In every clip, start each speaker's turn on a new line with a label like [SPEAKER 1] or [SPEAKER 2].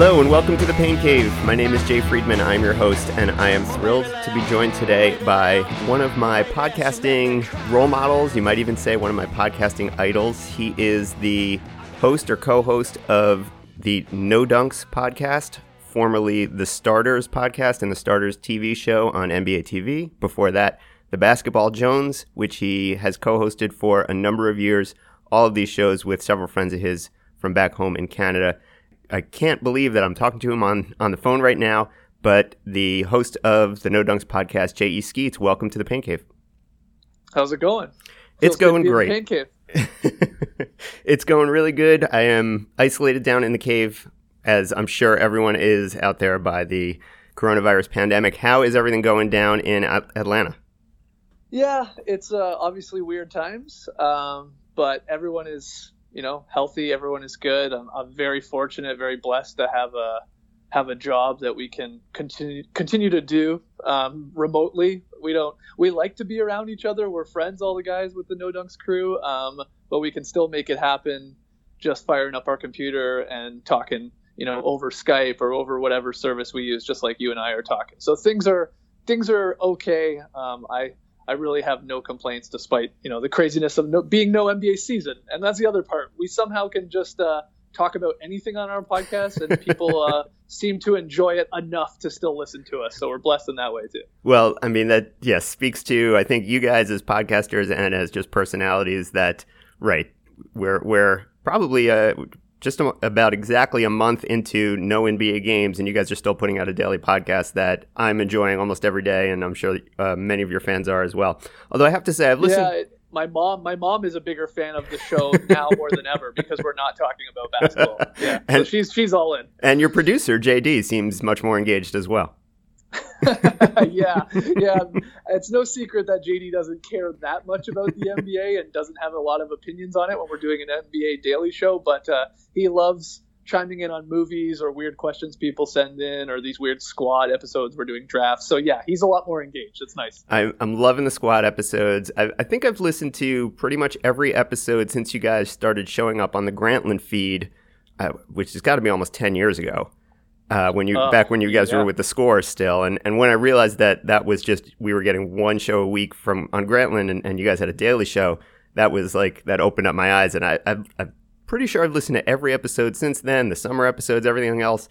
[SPEAKER 1] Hello and welcome to the Pain Cave. My name is Jay Friedman. I'm your host, and I am thrilled to be joined today by one of my podcasting role models. You might even say one of my podcasting idols. He is the host or co host of the No Dunks podcast, formerly the Starters podcast and the Starters TV show on NBA TV. Before that, the Basketball Jones, which he has co hosted for a number of years. All of these shows with several friends of his from back home in Canada. I can't believe that I'm talking to him on, on the phone right now, but the host of the No Dunks podcast, J.E. Skeets, welcome to the Pain Cave.
[SPEAKER 2] How's it going?
[SPEAKER 1] Feels it's going great. it's going really good. I am isolated down in the cave, as I'm sure everyone is out there by the coronavirus pandemic. How is everything going down in Atlanta?
[SPEAKER 2] Yeah, it's uh, obviously weird times, um, but everyone is you know healthy. Everyone is good. I'm, I'm very fortunate, very blessed to have a have a job that we can continue continue to do um, remotely. We don't we like to be around each other. We're friends, all the guys with the No Dunks crew, um, but we can still make it happen just firing up our computer and talking, you know, over Skype or over whatever service we use, just like you and I are talking. So things are things are okay. Um, I I really have no complaints, despite you know the craziness of no, being no NBA season. And that's the other part. We somehow can just uh, talk about anything on our podcast, and people uh, seem to enjoy it enough to still listen to us. So we're blessed in that way too.
[SPEAKER 1] Well, I mean that yes speaks to I think you guys as podcasters and as just personalities that right we're we're probably uh, just about exactly a month into no NBA games, and you guys are still putting out a daily podcast that I'm enjoying almost every day, and I'm sure uh, many of your fans are as well. Although I have to say, I've listened.
[SPEAKER 2] Yeah, my mom, my mom is a bigger fan of the show now more than ever because we're not talking about basketball. Yeah, and, so she's she's all in.
[SPEAKER 1] And your producer JD seems much more engaged as well.
[SPEAKER 2] yeah, yeah. It's no secret that JD doesn't care that much about the NBA and doesn't have a lot of opinions on it when we're doing an NBA daily show, but uh, he loves chiming in on movies or weird questions people send in or these weird squad episodes we're doing drafts. So yeah, he's a lot more engaged. It's nice.
[SPEAKER 1] I'm, I'm loving the squad episodes. I, I think I've listened to pretty much every episode since you guys started showing up on the Grantland feed, uh, which has got to be almost 10 years ago uh, when you uh, back when you guys yeah. were with the score still, and and when I realized that that was just we were getting one show a week from on Grantland, and, and you guys had a daily show, that was like that opened up my eyes, and I, I I'm pretty sure I've listened to every episode since then, the summer episodes, everything else.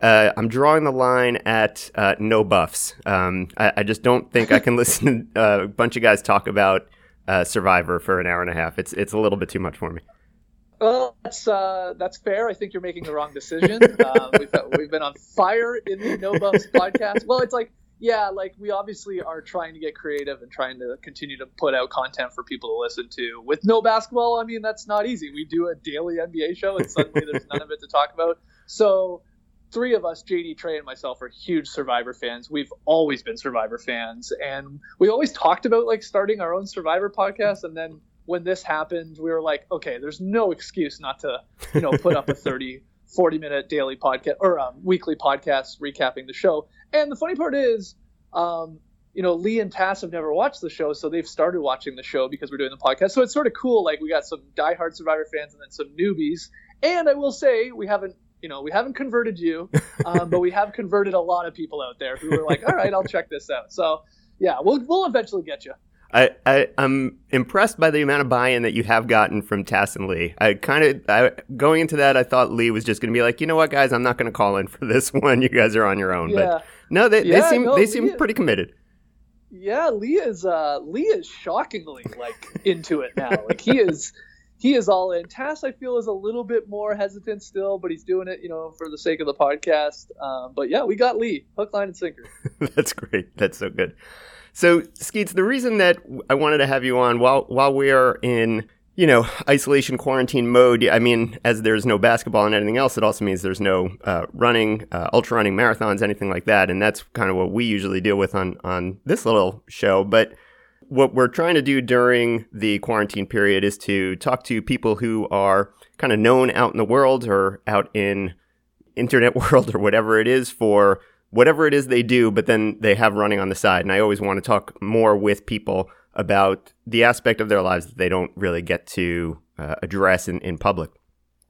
[SPEAKER 1] Uh, I'm drawing the line at uh, no buffs. Um, I, I, just don't think I can listen to uh, a bunch of guys talk about uh, Survivor for an hour and a half. It's it's a little bit too much for me.
[SPEAKER 2] Well, that's uh, that's fair. I think you're making the wrong decision. uh, we've, we've been on fire in the No Buffs podcast. Well, it's like yeah, like we obviously are trying to get creative and trying to continue to put out content for people to listen to. With no basketball, I mean that's not easy. We do a daily NBA show, and suddenly there's none of it to talk about. So three of us, JD, Trey, and myself, are huge Survivor fans. We've always been Survivor fans, and we always talked about like starting our own Survivor podcast, and then when this happened, we were like, okay, there's no excuse not to, you know, put up a 30, 40 minute daily podcast or um, weekly podcast recapping the show. And the funny part is, um, you know, Leigh and Tas have never watched the show, so they've started watching the show because we're doing the podcast. So it's sort of cool. Like we got some diehard Survivor fans and then some newbies. And I will say, we haven't, you know, we haven't converted you, um, but we have converted a lot of people out there who are like, all right, I'll check this out. So yeah, we'll we'll eventually get you.
[SPEAKER 1] I, I am impressed by the amount of buy-in that you have gotten from Tas and Leigh. I kind of going into that, I thought Leigh was just going to be like, you know what, guys, I'm not going to call in for this one. You guys are on your own. Yeah. But no, they, yeah, they seem no, they seem pretty committed.
[SPEAKER 2] Yeah, Leigh is uh, Leigh is shockingly like into it now. Like he is he is all in. Tas, I feel, is a little bit more hesitant still, but he's doing it, you know, for the sake of the podcast. Um, but yeah, we got Leigh, hook, line, and sinker.
[SPEAKER 1] That's great. That's so good. So, Skeets, the reason that I wanted to have you on while while we are in you know isolation quarantine mode, I mean, as there's no basketball and anything else, it also means there's no uh, running, uh, ultra running, marathons, anything like that, and that's kind of what we usually deal with on on this little show. But what we're trying to do during the quarantine period is to talk to people who are kind of known out in the world or out in internet world or whatever it is for whatever it is they do, but then they have running on the side. And I always want to talk more with people about the aspect of their lives that they don't really get to uh, address in, in public.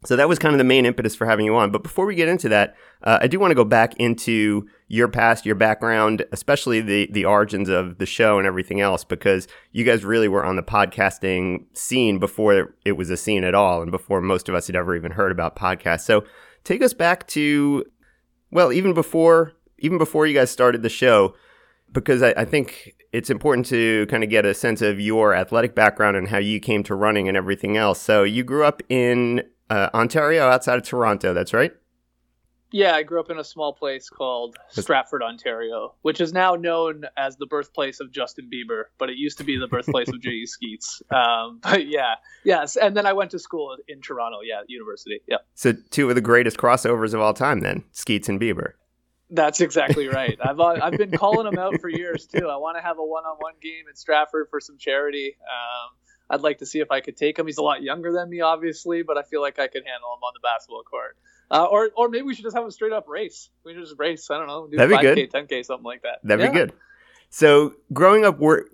[SPEAKER 1] So that was kind of the main impetus for having you on. But before we get into that, uh, I do want to go back into your past, your background, especially the the origins of the show and everything else, because you guys really were on the podcasting scene before it was a scene at all, and before most of us had ever even heard about podcasts. So take us back to, well, even before even before you guys started the show, because I, I think it's important to kind of get a sense of your athletic background and how you came to running and everything else. So you grew up in uh, Ontario, outside of Toronto. That's right.
[SPEAKER 2] Yeah, I grew up in a small place called Stratford, Ontario, which is now known as the birthplace of Justin Bieber, but it used to be the birthplace of J.E. Skeets. Um, but yeah, yes, and then I went to school in Toronto. Yeah, university. Yeah.
[SPEAKER 1] So two of the greatest crossovers of all time, then Skeets and Bieber.
[SPEAKER 2] That's exactly right. I've uh, I've been calling him out for years too. I want to have a one-on-one game in Stratford for some charity. Um, I'd like to see if I could take him. He's a lot younger than me, obviously, but I feel like I could handle him on the basketball court. Uh, or, or maybe we should just have a straight up race. We just race. I don't know. Do
[SPEAKER 1] That'd 5K, be good.
[SPEAKER 2] 10K, something like that.
[SPEAKER 1] That'd yeah. be good. So, growing up, were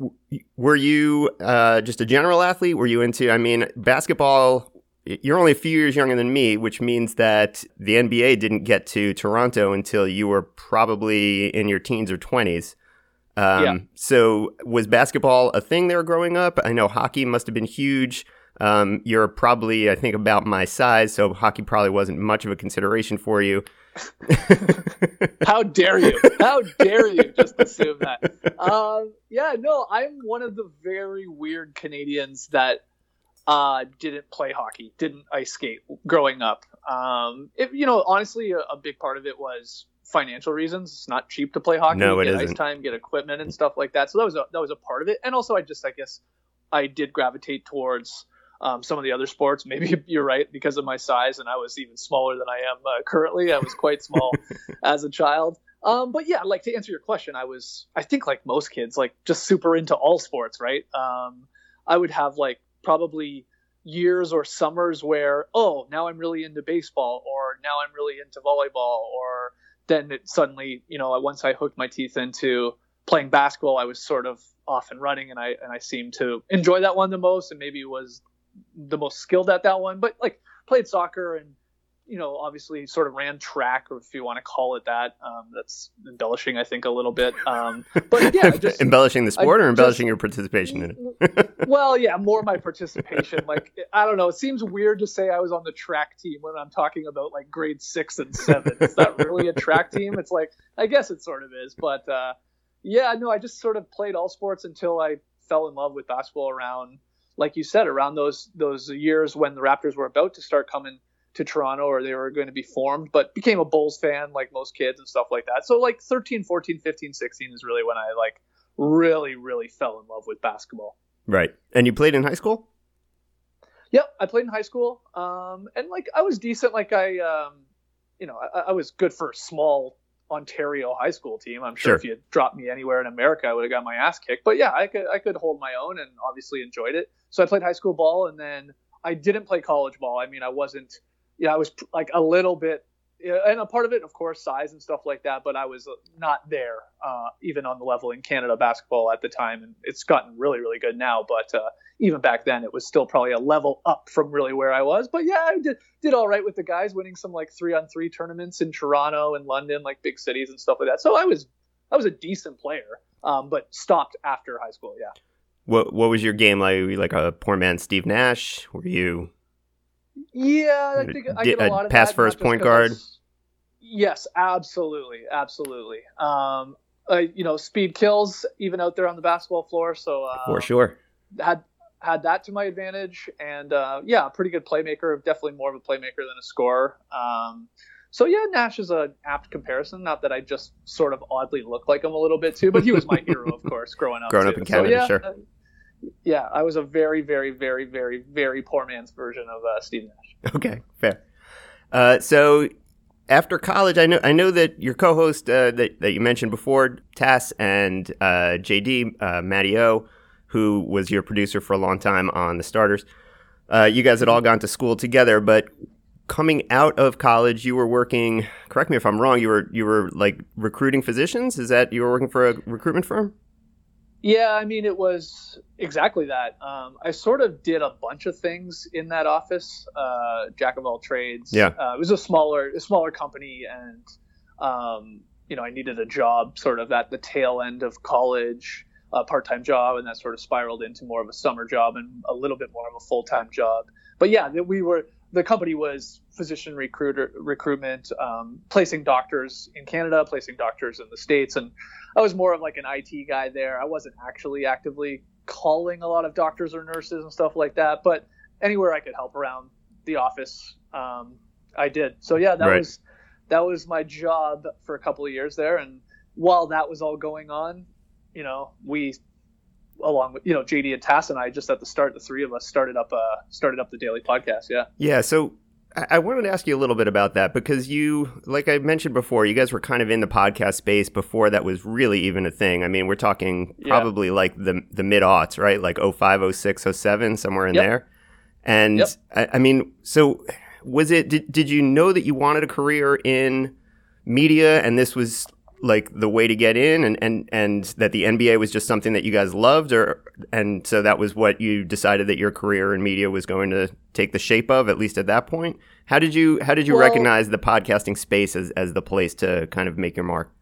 [SPEAKER 1] were you uh, just a general athlete? Were you into? I mean, basketball. You're only a few years younger than me, which means that the NBA didn't get to Toronto until you were probably in your teens or twenties. Um, yeah. So was basketball a thing there growing up? I know hockey must have been huge. Um, you're probably, I think, about my size, so hockey probably wasn't much of a consideration for you.
[SPEAKER 2] How dare you? How dare you just assume that? Um, yeah, no, I'm one of the very weird Canadians that uh, didn't play hockey, didn't ice skate growing up. Um, it, you know, honestly, a, a, big part of it was financial reasons. It's not cheap to play hockey.
[SPEAKER 1] No, it
[SPEAKER 2] get
[SPEAKER 1] isn't.
[SPEAKER 2] ice time, get equipment and stuff like that. So that was a, that was a part of it. And also, I just I guess I did gravitate towards um, some of the other sports. Maybe you're right because of my size, and I was even smaller than I am uh, currently. I was quite small as a child. Um, but yeah, like to answer your question, I was I think like most kids, like just super into all sports, right? Um, I would have like probably years or summers where oh now I'm really into baseball or now I'm really into volleyball or then it suddenly, you know, once I hooked my teeth into playing basketball, I was sort of off and running, and I and I seemed to enjoy that one the most, and maybe was the most skilled at that one. But like played soccer and you know, obviously sort of ran track, or if you want to call it that. Um, that's embellishing, I think, a little bit. Um, but yeah, just,
[SPEAKER 1] embellishing the sport I or embellishing just, your participation in
[SPEAKER 2] it? well, yeah, more my participation. Like, I don't know. It seems weird to say I was on the track team when I'm talking about like grade six and seven. Is that really a track team? It's like, I guess it sort of is, but uh, yeah, no, I just sort of played all sports until I fell in love with basketball around, like you said, around those those years when the Raptors were about to start coming to Toronto or they were going to be formed, but became a Bulls fan like most kids and stuff like that. So like 13, 14, 15, 16 is really when I like really, really fell in love with basketball.
[SPEAKER 1] Right. And you played in high school?
[SPEAKER 2] Yep, I played in high school. Um, and like I was decent. Like I, um, you know, I, I was good for a small Ontario high school team. I'm sure, sure, if you had dropped me anywhere in America, I would have got my ass kicked. But yeah, I could I could hold my own and obviously enjoyed it. So I played high school ball and then I didn't play college ball. I mean, I wasn't yeah, I was like a little bit, and a part of it, of course, size and stuff like that. But I was not there, uh, even on the level in Canada basketball at the time, and it's gotten really, really good now. But uh, even back then, it was still probably a level up from really where I was. But yeah, I did did all right with the guys, winning some like three on three tournaments in Toronto and London, like big cities and stuff like that. So I was I was a decent player, um, but stopped after high school. Yeah.
[SPEAKER 1] What What was your game like? Were you like a poor man Steve Nash? Were you
[SPEAKER 2] yeah, I think I get a lot of
[SPEAKER 1] pass that, first point guard.
[SPEAKER 2] Yes, absolutely, absolutely. Um, uh, you know, speed kills even out there on the basketball floor. So uh,
[SPEAKER 1] for sure,
[SPEAKER 2] had had that to my advantage, and uh, yeah, pretty good playmaker. Definitely more of a playmaker than a scorer. Um, so yeah, Nash is an apt comparison. Not that I just sort of oddly look like him a little bit too, but he was my hero, of course, growing up.
[SPEAKER 1] Growing too. up in Canada, so, yeah, sure.
[SPEAKER 2] Yeah, I was a very, very, very, very, very poor man's version of uh, Steve Nash.
[SPEAKER 1] Okay, fair. Uh, so after college, I know I know that your co-host uh, that that you mentioned before, Tas and uh, JD uh, who was your producer for a long time on the Starters. Uh, you guys had all gone to school together, but coming out of college, you were working. Correct me if I'm wrong. You were you were like recruiting physicians. Is that you were working for a recruitment firm?
[SPEAKER 2] Yeah, I mean, it was exactly that. Um, I sort of did a bunch of things in that office, uh, jack of all trades.
[SPEAKER 1] Yeah.
[SPEAKER 2] Uh, it was a smaller, a smaller company, and um, you know, I needed a job sort of at the tail end of college, a part-time job, and that sort of spiraled into more of a summer job and a little bit more of a full-time job. But yeah, we were the company was physician recruiter recruitment, um, placing doctors in Canada, placing doctors in the states, and I was more of like an IT guy there. I wasn't actually actively calling a lot of doctors or nurses and stuff like that, but anywhere I could help around the office, um, I did. So yeah, that
[SPEAKER 1] Right.
[SPEAKER 2] was that was my job for a couple of years there. And while that was all going on, you know, we along with you know JD and Tas and I just at the start, the three of us started up uh started up the daily podcast. Yeah.
[SPEAKER 1] Yeah, so I wanted to ask you a little bit about that because you, like I mentioned before, you guys were kind of in the podcast space before that was really even a thing. I mean, we're talking
[SPEAKER 2] Yeah.
[SPEAKER 1] probably like the the mid aughts, right? Like 05, 06, 07, somewhere in
[SPEAKER 2] Yep.
[SPEAKER 1] there. And
[SPEAKER 2] Yep.
[SPEAKER 1] I, I mean, so was it? Did did you know that you wanted a career in media, and this was like the way to get in, and and and that the NBA was just something that you guys loved, or and so that was what you decided that your career in media was going to take the shape of, at least at that point. How did you how did you
[SPEAKER 2] Well-
[SPEAKER 1] recognize the podcasting space as as the place to kind of make your mark?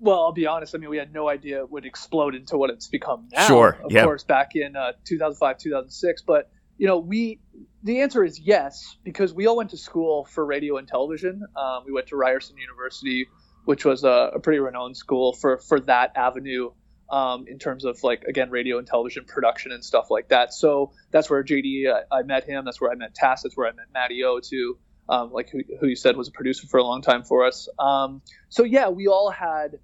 [SPEAKER 2] Well, I'll be honest. I mean, we had no idea it would explode into what it's become now.
[SPEAKER 1] Sure,
[SPEAKER 2] Of
[SPEAKER 1] yeah.
[SPEAKER 2] course, back in uh, 2005, 2006. But you know, we the answer is yes because we all went to school for radio and television. Um, we went to Ryerson University, which was a, a pretty renowned school for for that avenue. Um, in terms of like again radio and television production and stuff like that, so that's where JD I, I met him. That's where I met Tas. That's where I met Matty O too. Um, like who, who you said was a producer for a long time for us. Um, so yeah, we all had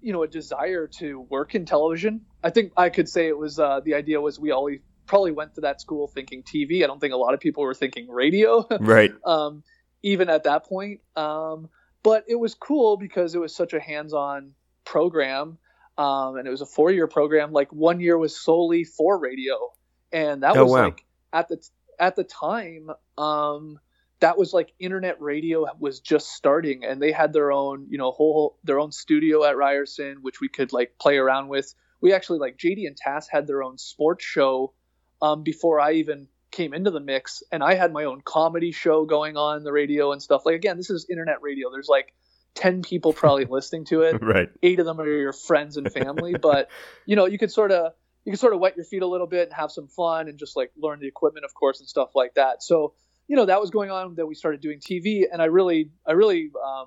[SPEAKER 2] you know a desire to work in television. I think I could say it was uh, the idea was we all probably went to that school thinking TV. I don't think a lot of people were thinking radio,
[SPEAKER 1] Right.
[SPEAKER 2] um, even at that point. Um, but it was cool because it was such a hands-on program, um, and it was a four-year program. Like one year was solely for radio, and that
[SPEAKER 1] Oh,
[SPEAKER 2] was
[SPEAKER 1] wow.
[SPEAKER 2] like at the at the time. Um, that was like internet radio was just starting and they had their own you know whole their own studio at ryerson which we could like play around with we actually like jd and tas had their own sports show um, before i even came into the mix and i had my own comedy show going on the radio and stuff. Like again this is internet radio. There's like 10 people probably listening to it.
[SPEAKER 1] Right.
[SPEAKER 2] eight of them are your friends and family but you know you could sort of you can sort of wet your feet a little bit and have some fun and just like learn the equipment of course and stuff like that. So you know that was going on that we started doing tv and i really i really um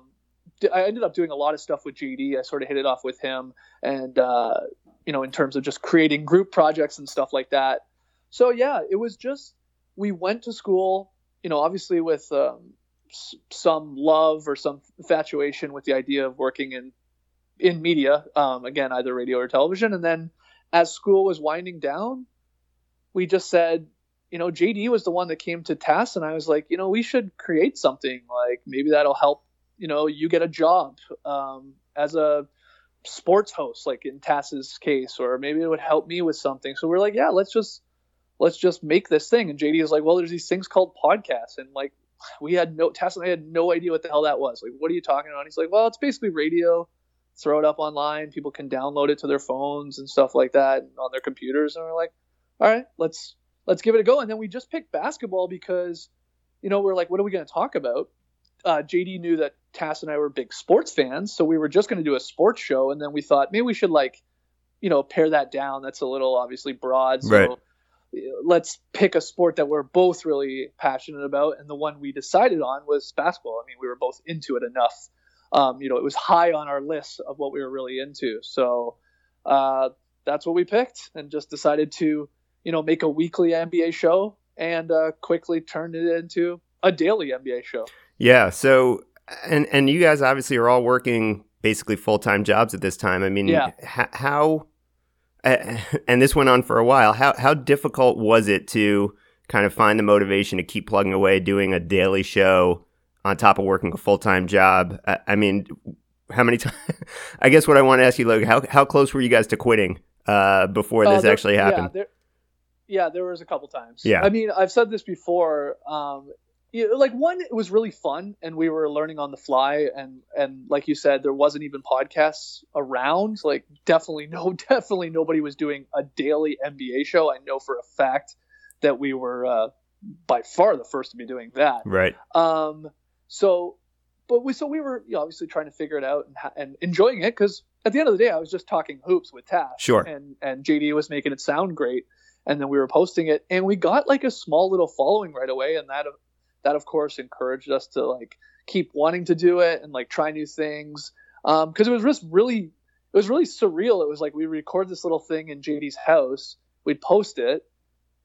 [SPEAKER 2] i ended up doing a lot of stuff with jd i sort of hit it off with him and uh you know in terms of just creating group projects and stuff like that so yeah it was just we went to school you know obviously with um, some love or some infatuation with the idea of working in in media um, again either radio or television. And then as school was winding down we just said you know jd was the one that came to tas and i was like you know we should create something like maybe that'll help you know you get a job um, as a sports host like in tas's case or maybe it would help me with something. So we're like yeah let's just let's just make this thing. And jd is like well there's these things called podcasts. And like we had no i had no idea what the hell that was. Like what are you talking about? And he's like well it's basically radio. Throw it up online. People can download it to their phones and stuff like that on their computers. And we're like all right let's let's give it a go. And then we just picked basketball because you know we're like what are we going to talk about? Uh, jd knew that tas and i were big sports fans so we were just going to do a sports show. And then we thought maybe we should like you know pare that down. That's a little obviously broad. So
[SPEAKER 1] Right.
[SPEAKER 2] Let's pick a sport that we're both really passionate about and the one we decided on was basketball i mean we were both into it enough um, you know it was high on our list of what we were really into so uh, that's what we picked and just decided to you know make a weekly nba show and uh, quickly turned it into a daily nba show
[SPEAKER 1] Yeah. So, and and you guys obviously are all working basically full time jobs at this time. I mean,
[SPEAKER 2] Yeah.
[SPEAKER 1] h- how, and this went on for a while. How how difficult was it to kind of find the motivation to keep plugging away, doing a daily show on top of working a full time job? I, I mean, how many times? I guess what I want to ask you, Logan, how how close were you guys to quitting uh, before
[SPEAKER 2] Uh,
[SPEAKER 1] this
[SPEAKER 2] there-
[SPEAKER 1] actually happened?
[SPEAKER 2] Yeah there, yeah, there was a couple times.
[SPEAKER 1] Yeah.
[SPEAKER 2] I mean, I've said this before. Um, you know, like one it was really fun and we were learning on the fly and and like you said there wasn't even podcasts around like definitely no definitely nobody was doing a daily nba show i know for a fact that we were uh, by far the first to be doing that
[SPEAKER 1] Right.
[SPEAKER 2] um so but we so we were you know, obviously trying to figure it out and, and enjoying it because at the end of the day i was just talking hoops with Tas
[SPEAKER 1] Sure.
[SPEAKER 2] and and jd was making it sound great and then we were posting it and we got like a small little following right away and that that of course encouraged us to like keep wanting to do it and like try new things. Um because it was just really it was really surreal. It was like we record this little thing in jd's house. We'd post it.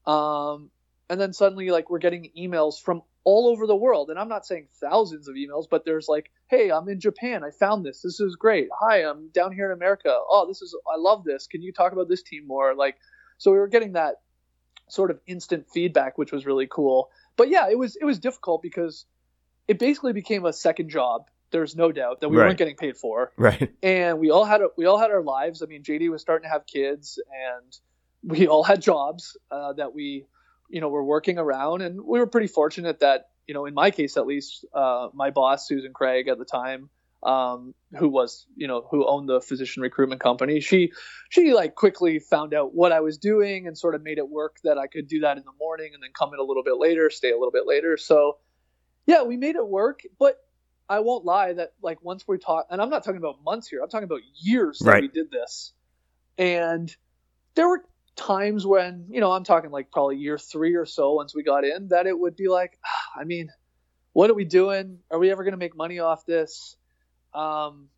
[SPEAKER 2] Um and then suddenly like we're getting emails from all over the world. And i'm not saying thousands of emails but there's like hey i'm in japan. I found this. This is great. Hi i'm down here in america. Oh this is i love this. Can you talk about this team more? Like so we were getting that sort of instant feedback which was really cool but yeah it was it was difficult because it basically became a second job there's no doubt that we
[SPEAKER 1] Right.
[SPEAKER 2] weren't getting paid for
[SPEAKER 1] Right.
[SPEAKER 2] and we all had we all had our lives. I mean, JD was starting to have kids, and we all had jobs uh, that we, you know, were working around, and we were pretty fortunate that, you know, in my case at least, uh, my boss Susan Craig at the time, um, who was, you know, who owned the physician recruitment company, she she like quickly found out what I was doing and sort of made it work that I could do that in the morning and then come in a little bit later, stay a little bit later. So, yeah, we made it work, but I won't lie that like once we talk, and I'm not talking about months here. I'm talking about years that
[SPEAKER 1] Right.
[SPEAKER 2] we did this, and there were times when you know I'm talking like probably year three or so once we got in that it would be like, ah, I mean, what are we doing? Are we ever going to make money off this? Um,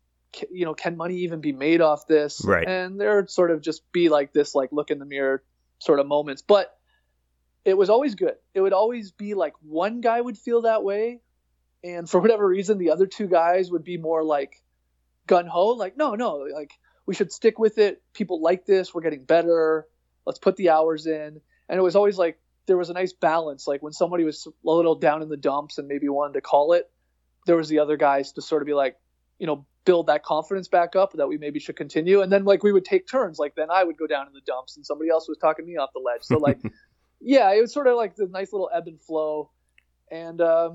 [SPEAKER 2] you know, can money even be made off this?
[SPEAKER 1] Right.
[SPEAKER 2] And there would sort of just be like this, like look in the mirror sort of moments, but it was always good. It would always be like one guy would feel that way, and for whatever reason, the other two guys would be more like gun ho, like no, no, like we should stick with it. People like this. We're getting better. Let's put the hours in. And it was always like there was a nice balance. Like when somebody was a little down in the dumps and maybe wanted to call it, there was the other guys to sort of be like, you know, build that confidence back up that we maybe should continue. And then like we would take turns. Like then I would go down in the dumps and somebody else was talking me off the ledge. So like, yeah, it was sort of like the nice little ebb and flow. And uh,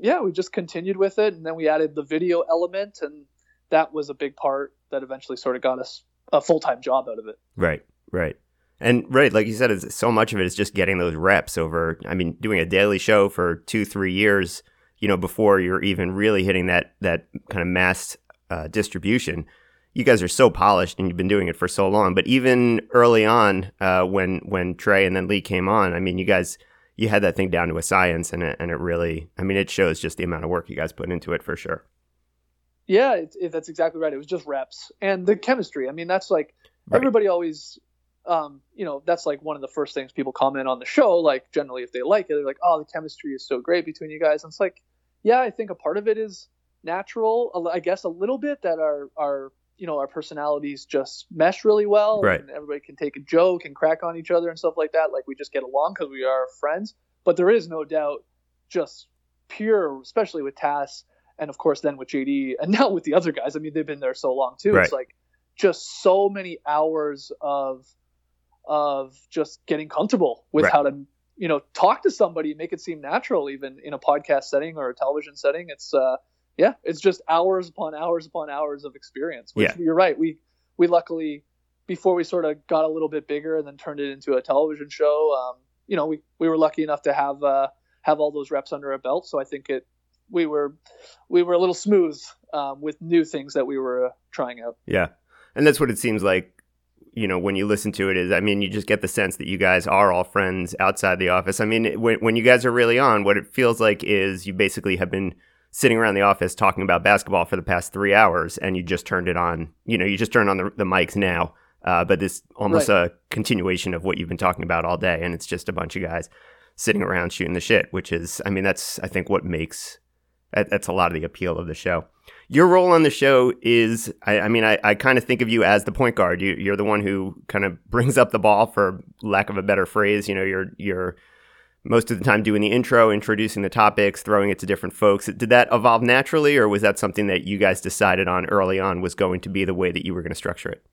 [SPEAKER 2] yeah, we just continued with it. And then we added the video element. And that was a big part that eventually sort of got us a full time job out of it.
[SPEAKER 1] Right, right. And right, like you said, it's, so much of it is just getting those reps over. I mean, doing a daily show for two, three years, you know, before you're even really hitting that that kind of mass uh, distribution. You guys are so polished, and you've been doing it for so long. But even early on, uh, when when Trey and then Leigh came on, I mean, you guys you had that thing down to a science, and it and it really, I mean, it shows just the amount of work you guys put into it for sure.
[SPEAKER 2] Yeah, it, it, that's exactly right. It was just reps and the chemistry. I mean, that's like
[SPEAKER 1] Right.
[SPEAKER 2] everybody always, um, you know, that's like one of the first things people comment on the show. Like generally, if they like it, they're like, "Oh, the chemistry is so great between you guys." And it's like, yeah, I think a part of it is natural. I guess a little bit that our our you know our personalities just mesh really well,
[SPEAKER 1] Right.
[SPEAKER 2] and everybody can take a joke and crack on each other and stuff like that. Like we just get along because we are friends. But there is no doubt, just pure, especially with Tas and of course then with JD and now with the other guys. I mean, they've been there so long too.
[SPEAKER 1] Right.
[SPEAKER 2] It's like just so many hours of of just getting comfortable with
[SPEAKER 1] Right.
[SPEAKER 2] how to you know talk to somebody, and make it seem natural, even in a podcast setting or a television setting. It's uh yeah, it's just hours upon hours upon hours of experience. Which
[SPEAKER 1] Yeah.
[SPEAKER 2] you're right. We we luckily before we sort of got a little bit bigger and then turned it into a television show. Um, you know, we we were lucky enough to have uh have all those reps under our belt. So I think it we were we were a little smooth um, with new things that we were uh, trying out.
[SPEAKER 1] Yeah. And that's what it seems like, you know, when you listen to it is, I mean, you just get the sense that you guys are all friends outside the office. I mean, when, when you guys are really on, what it feels like is you basically have been sitting around the office talking about basketball for the past three hours and you just turned it on, you know, you just turned on the, the mics now. Uh, but this almost a continuation of what you've been talking about all day. And it's just a bunch of guys sitting around shooting the shit, which is, I mean, that's, I think, what makes, that's a lot of the appeal of the show your role on the show is i, I mean i, I kind of think of you as the point guard. You, you're the one who kind of brings up the ball for lack of a better phrase. You know you're you're most of the time doing the intro introducing the topics throwing it to different folks. Did that evolve naturally or was that something that you guys decided on early on was going to be the way that you were going to structure it?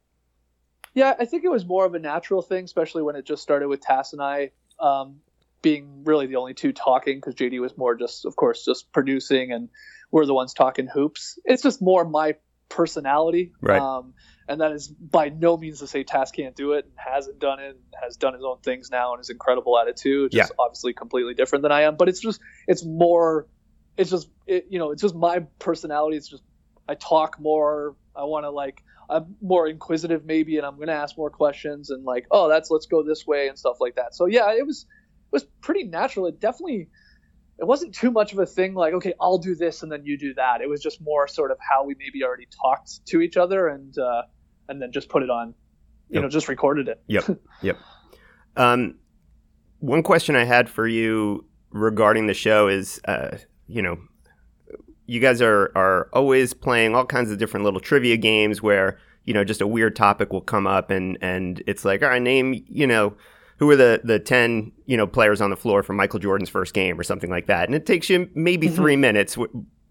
[SPEAKER 2] Yeah, I think it was more of a natural thing, especially when it just started with Tas and I. Um, being really the only two talking because JD was more just, of course, just producing and we're the ones talking hoops. It's just more my personality.
[SPEAKER 1] Right.
[SPEAKER 2] Um, and that is by no means to say Tas can't do it and hasn't done it and has done his own things now and is incredible at it too. Just
[SPEAKER 1] Yeah.
[SPEAKER 2] obviously completely different than I am. But it's just it's more it's just it, you know, it's just my personality. It's just I talk more. I want to like I'm more inquisitive maybe, and I'm gonna ask more questions and like, oh, that's let's go this way and stuff like that. So yeah, it was it was pretty natural. It definitely it wasn't too much of a thing like, okay, I'll do this and then you do that. It was just more sort of how we maybe already talked to each other and uh, and then just put it on, you
[SPEAKER 1] Yep.
[SPEAKER 2] know, just recorded it.
[SPEAKER 1] Yep. Yep. Um, one question I had for you regarding the show is, uh, you know, you guys are are always playing all kinds of different little trivia games where you know just a weird topic will come up and and it's like, all right, name you know who are the the ten you know players on the floor for Michael Jordan's first game or something like that, and it takes you maybe
[SPEAKER 2] Mhm.
[SPEAKER 1] three minutes.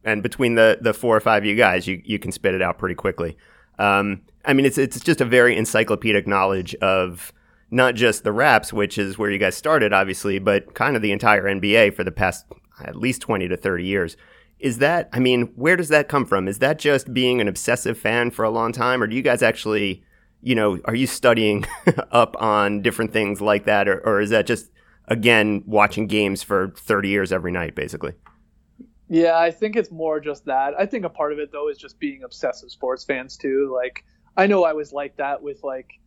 [SPEAKER 1] And between the, the four or five of you guys, you, you can spit it out pretty quickly. Um, I mean, it's it's just a very encyclopedic knowledge of not just the Raps, which is where you guys started, obviously, but kind of the entire NBA for the past at least twenty to thirty years. Is that? I mean, where does that come from? Is that just being an obsessive fan for a long time, or do you guys actually, you know, are you studying up on different things like that, or, or is that just again watching games for thirty years every night, basically?
[SPEAKER 2] Yeah, I think it's more just that. I think a part of it though is just being obsessive sports fans too. Like I know I was like that with like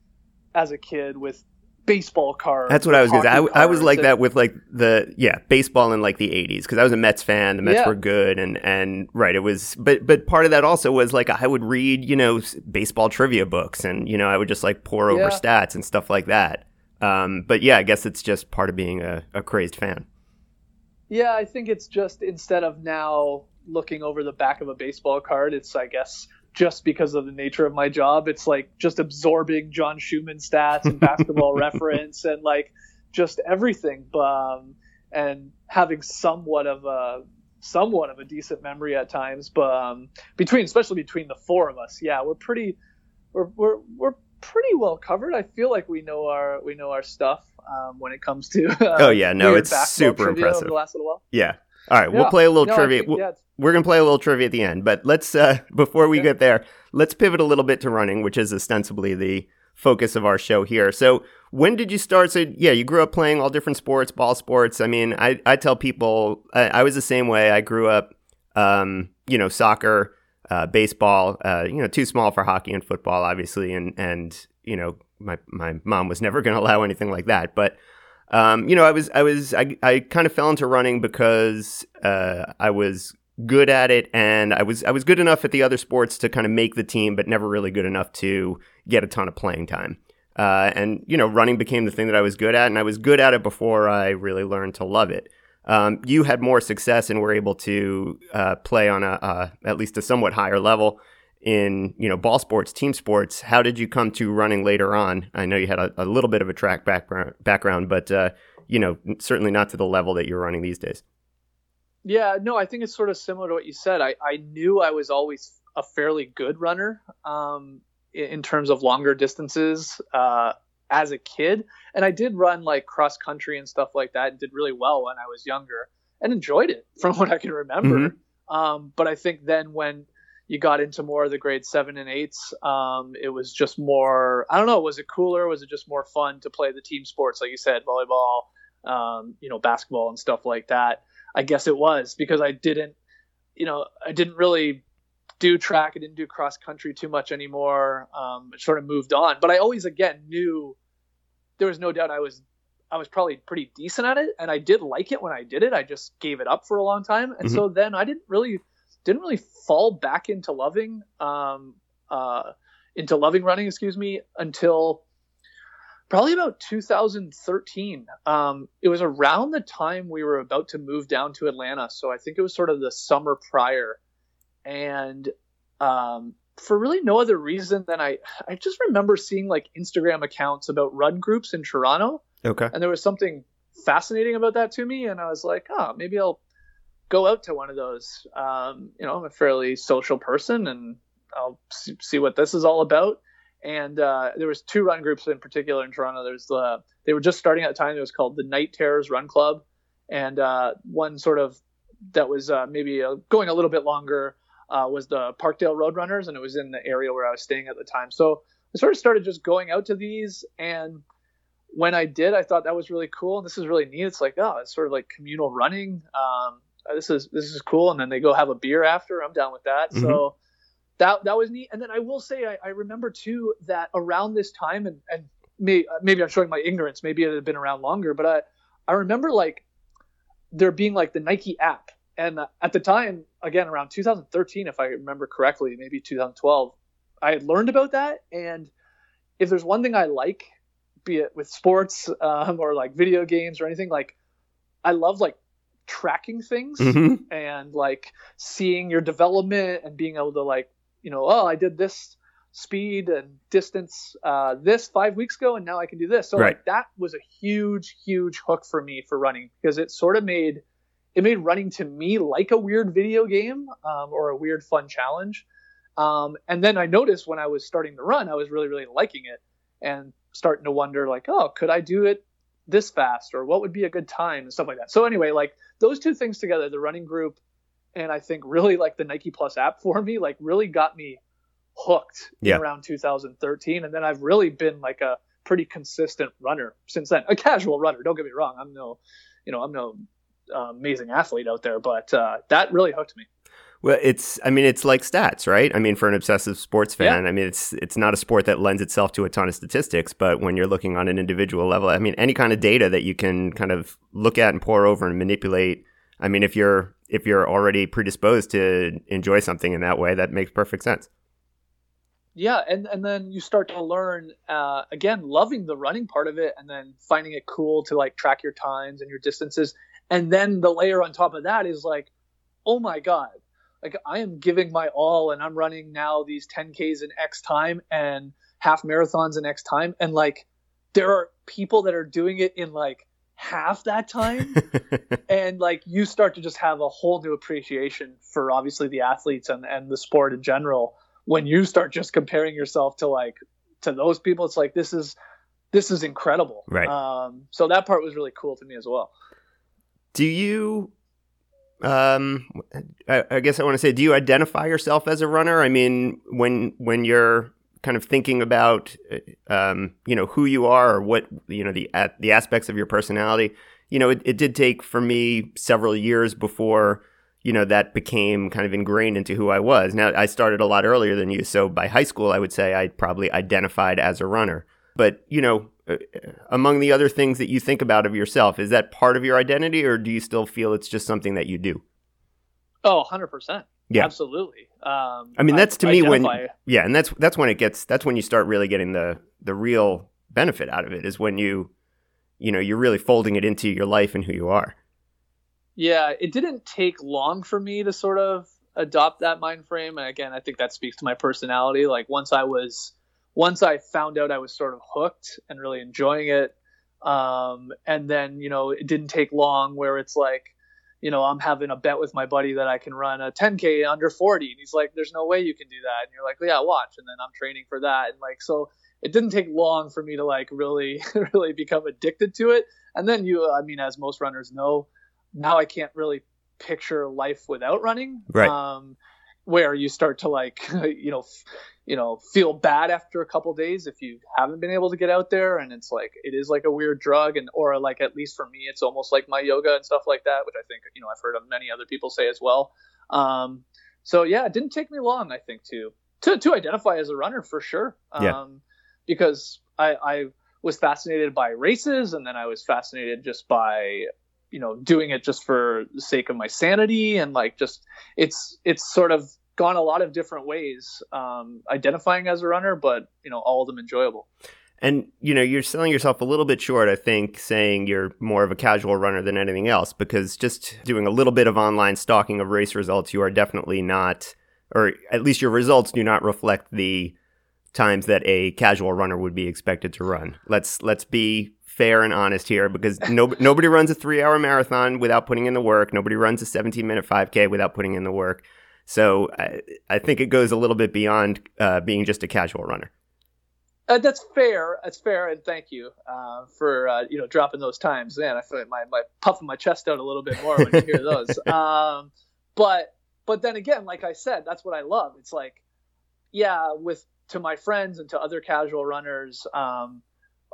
[SPEAKER 2] as a kid with baseball cards.
[SPEAKER 1] That's what I was going to say. I, I was like
[SPEAKER 2] and-
[SPEAKER 1] that with like the yeah baseball in like the '80s because I was a Mets fan. The Mets
[SPEAKER 2] Yeah.
[SPEAKER 1] were good, and and right, it was. But but part of that also was like I would read you know baseball trivia books, and you know I would just like pour over
[SPEAKER 2] Yeah.
[SPEAKER 1] stats and stuff like that. Um, but yeah, I guess it's just part of being a, a crazed fan.
[SPEAKER 2] Yeah, I think it's just instead of now looking over the back of a baseball card, it's I guess just because of the nature of my job, it's like just absorbing John Schuhmann stats and basketball reference and like just everything. Um, and having somewhat of a somewhat of a decent memory at times, but um, between especially between the four of us, yeah, we're pretty we're we're we're pretty well covered. I feel like we know our we know our stuff um, when it comes to. Uh,
[SPEAKER 1] Oh, yeah, no, it's super impressive.
[SPEAKER 2] The last little while.
[SPEAKER 1] Yeah. All right, we'll play a little
[SPEAKER 2] No,
[SPEAKER 1] trivia.
[SPEAKER 2] think- yeah,
[SPEAKER 1] we're gonna play a little trivia at the end, but let's uh, before we
[SPEAKER 2] Okay.
[SPEAKER 1] get there, let's pivot a little bit to running, which is ostensibly the focus of our show here. So, when did you start? So, yeah, you grew up playing all different sports, ball sports. I mean, I, I tell people I, I was the same way. I grew up, um, you know, soccer, uh, baseball. Uh, you know, too small for hockey and football, obviously, and and you know, my my mom was never going to allow anything like that, but. Um, you know, I was, I was, I, I kind of fell into running because uh, I was good at it, and I was, I was good enough at the other sports to kind of make the team, but never really good enough to get a ton of playing time. Uh, and you know, running became the thing that I was good at, and I was good at it before I really learned to love it. Um, you had more success and were able to uh, play on a uh, at least a somewhat higher level in you know ball sports, team sports. How did you come to running later on? I know you had a, a little bit of a track background, background, but uh, you know certainly not to the level that you're running these days.
[SPEAKER 2] Yeah, no, I think it's sort of similar to what you said. I, I knew I was always a fairly good runner um, in, in terms of longer distances uh, as a kid. And I did run like cross country and stuff like that and did really well when I was younger and enjoyed it from what I can remember. Um, but I think then when you got into more of the grade seven and eights, um, it was just more, I don't know, was it cooler? Was it just more fun to play the team sports, like you said, volleyball, um, you know, basketball and stuff like that? I guess it was because I didn't, you know, I didn't really do track. I didn't do cross country too much anymore. Um, it sort of moved on, but I always again knew there was no doubt I was, I was probably pretty decent at it, and I did like it when I did it. I just gave it up for a long time, and so then I didn't really, didn't really fall back into loving, um, uh, into loving running, excuse me, until probably about 2013. Um, it was around the time we were about to move down to Atlanta. So I think it was sort of the summer prior. And um, for really no other reason than I, I just remember seeing like Instagram accounts about run groups in Toronto.
[SPEAKER 1] Okay.
[SPEAKER 2] And there was something fascinating about that to me. And I was like, oh, maybe I'll go out to one of those. Um, you know, I'm a fairly social person and I'll see, what this is all about and uh, there was two run groups in particular in Toronto. There's the they were just starting at the time. It was called the Night Terrors Run Club, and uh, one sort of that was uh, maybe uh, going a little bit longer uh, was the Parkdale Roadrunners, and it was in the area where I was staying at the time. So I sort of started just going out to these, and when I did, I thought that was really cool, and this is really neat. It's like oh, it's sort of like communal running. Um, this is this is cool, and then they go have a beer after. I'm down with that. Mm-hmm. So that that was neat. And then I will say I, I remember too that around this time, and and may, maybe I'm showing my ignorance. Maybe it had been around longer, but I I remember like there being like the Nike app, and at the time, again around 2013, if I remember correctly, maybe 2012, I had learned about that. And if there's one thing I like, be it with sports um, or like video games or anything, like I love like tracking things mm-hmm. and like seeing your development and being able to like you know oh i did this speed and distance uh, this five weeks ago and now i can do this so right. like that was a huge huge hook for me for running because it sort of made it made running to me like a weird video game um, or a weird fun challenge um, and then i noticed when i was starting to run i was really really liking it and starting to wonder like oh could i do it this fast or what would be a good time and stuff like that so anyway like those two things together the running group and I think really like the Nike Plus app for me, like really got me hooked yeah. around 2013. And then I've really been like a pretty consistent runner since then. A casual runner, don't get me wrong. I'm no, you know, I'm no uh, amazing athlete out there, but uh, that really hooked me.
[SPEAKER 1] Well, it's I mean it's like stats, right? I mean for an obsessive sports fan, yeah. I mean it's it's not a sport that lends itself to a ton of statistics, but when you're looking on an individual level, I mean any kind of data that you can kind of look at and pour over and manipulate. I mean if you're if you're already predisposed to enjoy something in that way, that makes perfect sense.
[SPEAKER 2] Yeah, and and then you start to learn uh, again, loving the running part of it, and then finding it cool to like track your times and your distances, and then the layer on top of that is like, oh my god, like I am giving my all, and I'm running now these 10ks in X time and half marathons in X time, and like there are people that are doing it in like half that time. And like you start to just have a whole new appreciation for obviously the athletes and, and the sport in general. When you start just comparing yourself to like to those people it's like this is this is incredible.
[SPEAKER 1] Right.
[SPEAKER 2] Um so that part was really cool to me as well.
[SPEAKER 1] Do you um I, I guess i want to say do you identify yourself as a runner? I mean when when you're kind of thinking about um, you know who you are or what you know the the aspects of your personality you know it, it did take for me several years before you know that became kind of ingrained into who I was. Now I started a lot earlier than you so by high school I would say I probably identified as a runner but you know uh, among the other things that you think about of yourself is that part of your identity or do you still feel it's just something that you do
[SPEAKER 2] oh 100% yeah, absolutely. Um,
[SPEAKER 1] I mean, that's to I, me when yeah, and that's that's when it gets that's when you start really getting the the real benefit out of it is when you you know you're really folding it into your life and who you are.
[SPEAKER 2] Yeah, it didn't take long for me to sort of adopt that mind frame, and again, I think that speaks to my personality. Like once I was once I found out I was sort of hooked and really enjoying it, um, and then you know it didn't take long where it's like you know, I'm having a bet with my buddy that I can run a 10K under 40. And he's like, there's no way you can do that. And you're like, yeah, watch. And then I'm training for that. And like, so it didn't take long for me to like really, really become addicted to it. And then you, I mean, as most runners know, now I can't really picture life without running.
[SPEAKER 1] Right. Um,
[SPEAKER 2] where you start to like, you know, you know feel bad after a couple days if you haven't been able to get out there. And it's like it is like a weird drug and or like at least for me it's almost like my yoga and stuff like that which i think you know i've heard of many other people say as well. Um, so yeah it didn't take me long i think to to, to identify as a runner for sure. Um, yeah. because I, I was fascinated by races and then i was fascinated just by you know doing it just for the sake of my sanity and like just it's it's sort of gone a lot of different ways um, identifying as a runner, but you know all of them enjoyable.
[SPEAKER 1] And you know you're selling yourself a little bit short, I think, saying you're more of a casual runner than anything else, because just doing a little bit of online stalking of race results, you are definitely not, or at least your results do not reflect the times that a casual runner would be expected to run. Let's let's be fair and honest here because no, nobody runs a three hour marathon without putting in the work. Nobody runs a 17 minute 5K without putting in the work. So I, I think it goes a little bit beyond uh, being just a casual runner.
[SPEAKER 2] Uh, that's fair. That's fair, and thank you uh, for uh, you know dropping those times. Man, I feel like my, my puffing my chest out a little bit more when you hear those. um, but but then again, like I said, that's what I love. It's like, yeah, with to my friends and to other casual runners. Um,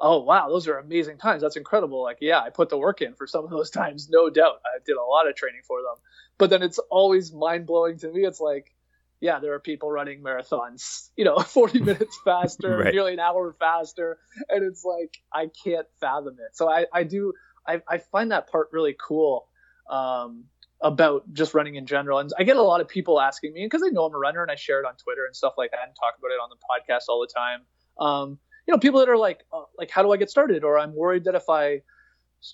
[SPEAKER 2] oh wow, those are amazing times. That's incredible. Like yeah, I put the work in for some of those times, no doubt. I did a lot of training for them. But then it's always mind blowing to me. It's like yeah, there are people running marathons, you know, 40 minutes faster, right. nearly an hour faster. And it's like, I can't fathom it. So I, I do, I, I find that part really cool um, about just running in general. And I get a lot of people asking me, because I know I'm a runner and I share it on Twitter and stuff like that and talk about it on the podcast all the time. Um, you know, people that are like, uh, like, how do I get started? Or I'm worried that if I,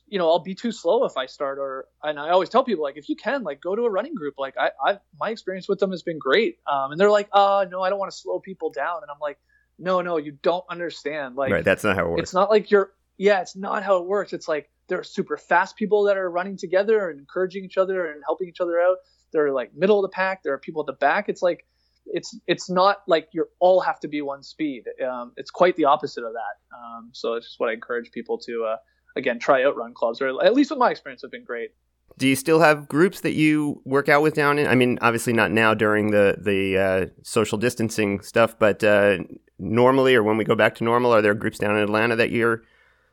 [SPEAKER 2] you know, I'll be too slow if I start. Or and I always tell people like, if you can, like, go to a running group. Like, I, I my experience with them has been great. Um, and they're like, uh, no, I don't want to slow people down. And I'm like, no, no, you don't understand. Like,
[SPEAKER 1] right, that's not how it works.
[SPEAKER 2] It's not like you're, yeah, it's not how it works. It's like there are super fast people that are running together and encouraging each other and helping each other out. They're like middle of the pack. There are people at the back. It's like it's it's not like you all have to be one speed. Um, it's quite the opposite of that. Um, so it's just what I encourage people to uh, again try out run clubs, or at least with my experience, have been great.
[SPEAKER 1] Do you still have groups that you work out with down in? I mean, obviously not now during the the uh, social distancing stuff, but uh, normally or when we go back to normal, are there groups down in Atlanta that you're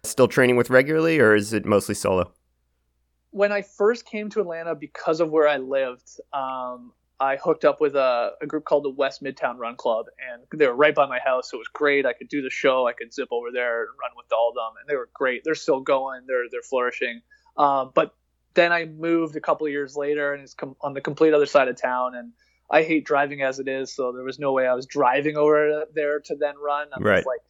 [SPEAKER 1] still training with regularly, or is it mostly solo?
[SPEAKER 2] When I first came to Atlanta, because of where I lived, um, I hooked up with a, a, group called the West Midtown Run Club, and they were right by my house. So it was great. I could do the show. I could zip over there and run with all of them, and they were great. They're still going. They're they're flourishing. Um, but then I moved a couple of years later, and it's com- on the complete other side of town. And I hate driving as it is, so there was no way I was driving over there to then run. I
[SPEAKER 1] right.
[SPEAKER 2] like,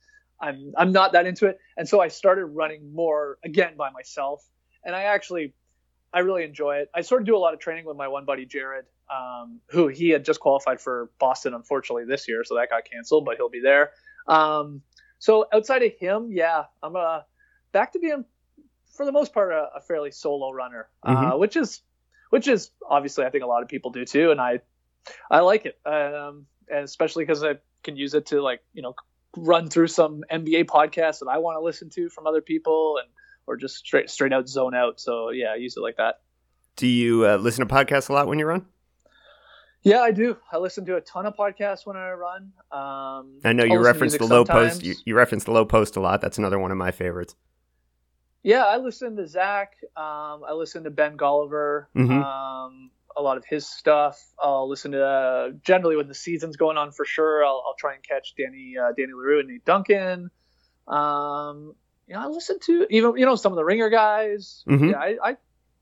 [SPEAKER 2] I'm I'm not that into it, and so I started running more again by myself. And I actually I really enjoy it. I sort of do a lot of training with my one buddy Jared, um, who he had just qualified for Boston, unfortunately this year, so that got canceled, but he'll be there. Um, so outside of him, yeah, I'm uh, back to being, for the most part, a, a fairly solo runner, uh, mm-hmm. uh, which is which is obviously I think a lot of people do too, and I I like it, um, and especially because I can use it to like you know run through some NBA podcasts that I want to listen to from other people and or just straight straight out zone out. So yeah, I use it like that.
[SPEAKER 1] Do you uh, listen to podcasts a lot when you run?
[SPEAKER 2] Yeah, I do. I listen to a ton of podcasts when I run. Um,
[SPEAKER 1] I know you referenced the low sometimes. post. You, you referenced the Lowe Post a lot. That's another one of my favorites.
[SPEAKER 2] Yeah, I listen to Zach. Um, I listen to Ben Golliver. Mm-hmm. Um, a lot of his stuff. I'll listen to uh, generally when the season's going on for sure. I'll, I'll try and catch Danny uh, Danny Leroux and Nate Duncan. Um, you know, I listen to even you know some of the ringer guys. Mm-hmm. Yeah, I, I,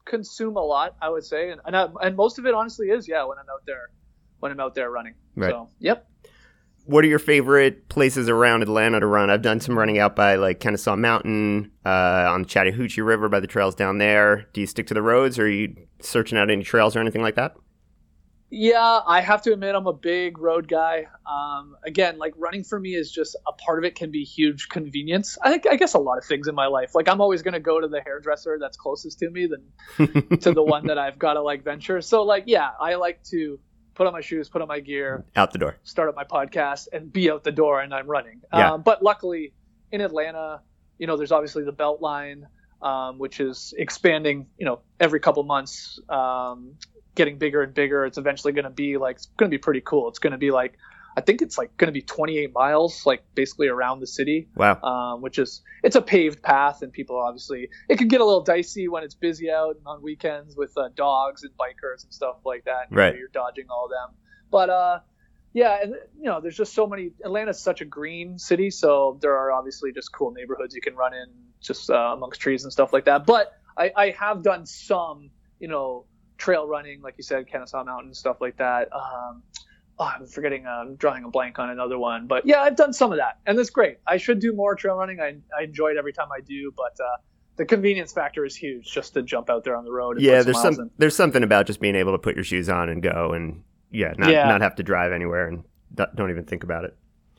[SPEAKER 2] consume a lot, I would say, and and, I, and, most of it honestly is yeah when I'm out there when I'm out there running. Right. So yep.
[SPEAKER 1] What are your favorite places around Atlanta to run? I've done some running out by like Kennesaw Mountain, uh, on the Chattahoochee River by the trails down there. Do you stick to the roads, or are you searching out any trails or anything like that?
[SPEAKER 2] Yeah, I have to admit I'm a big road guy. Um, again, like running for me is just a part of it can be huge convenience. I think I guess a lot of things in my life. Like I'm always gonna go to the hairdresser that's closest to me than to the one that I've got to like venture. So like yeah, I like to put on my shoes, put on my gear,
[SPEAKER 1] out the door,
[SPEAKER 2] start up my podcast, and be out the door, and I'm running. Yeah. Um, but luckily in Atlanta, you know, there's obviously the Beltline. Um, which is expanding, you know, every couple months. Um, getting bigger and bigger. It's eventually going to be like it's going to be pretty cool. It's going to be like I think it's like going to be 28 miles, like basically around the city.
[SPEAKER 1] Wow.
[SPEAKER 2] Um, which is it's a paved path, and people obviously it can get a little dicey when it's busy out and on weekends with uh, dogs and bikers and stuff like that.
[SPEAKER 1] And, right. You
[SPEAKER 2] know, you're dodging all of them, but uh, yeah, and you know, there's just so many. Atlanta's such a green city, so there are obviously just cool neighborhoods you can run in, just uh, amongst trees and stuff like that. But I, I have done some, you know trail running, like you said, Kennesaw Mountain, stuff like that. Um, oh, I'm forgetting, uh, I'm drawing a blank on another one, but yeah, I've done some of that, and that's great. I should do more trail running. I, I enjoy it every time I do, but uh, the convenience factor is huge just to jump out there on the road.
[SPEAKER 1] yeah, there's some in. there's something about just being able to put your shoes on and go, and yeah, not yeah. not have to drive anywhere and don't even think about it.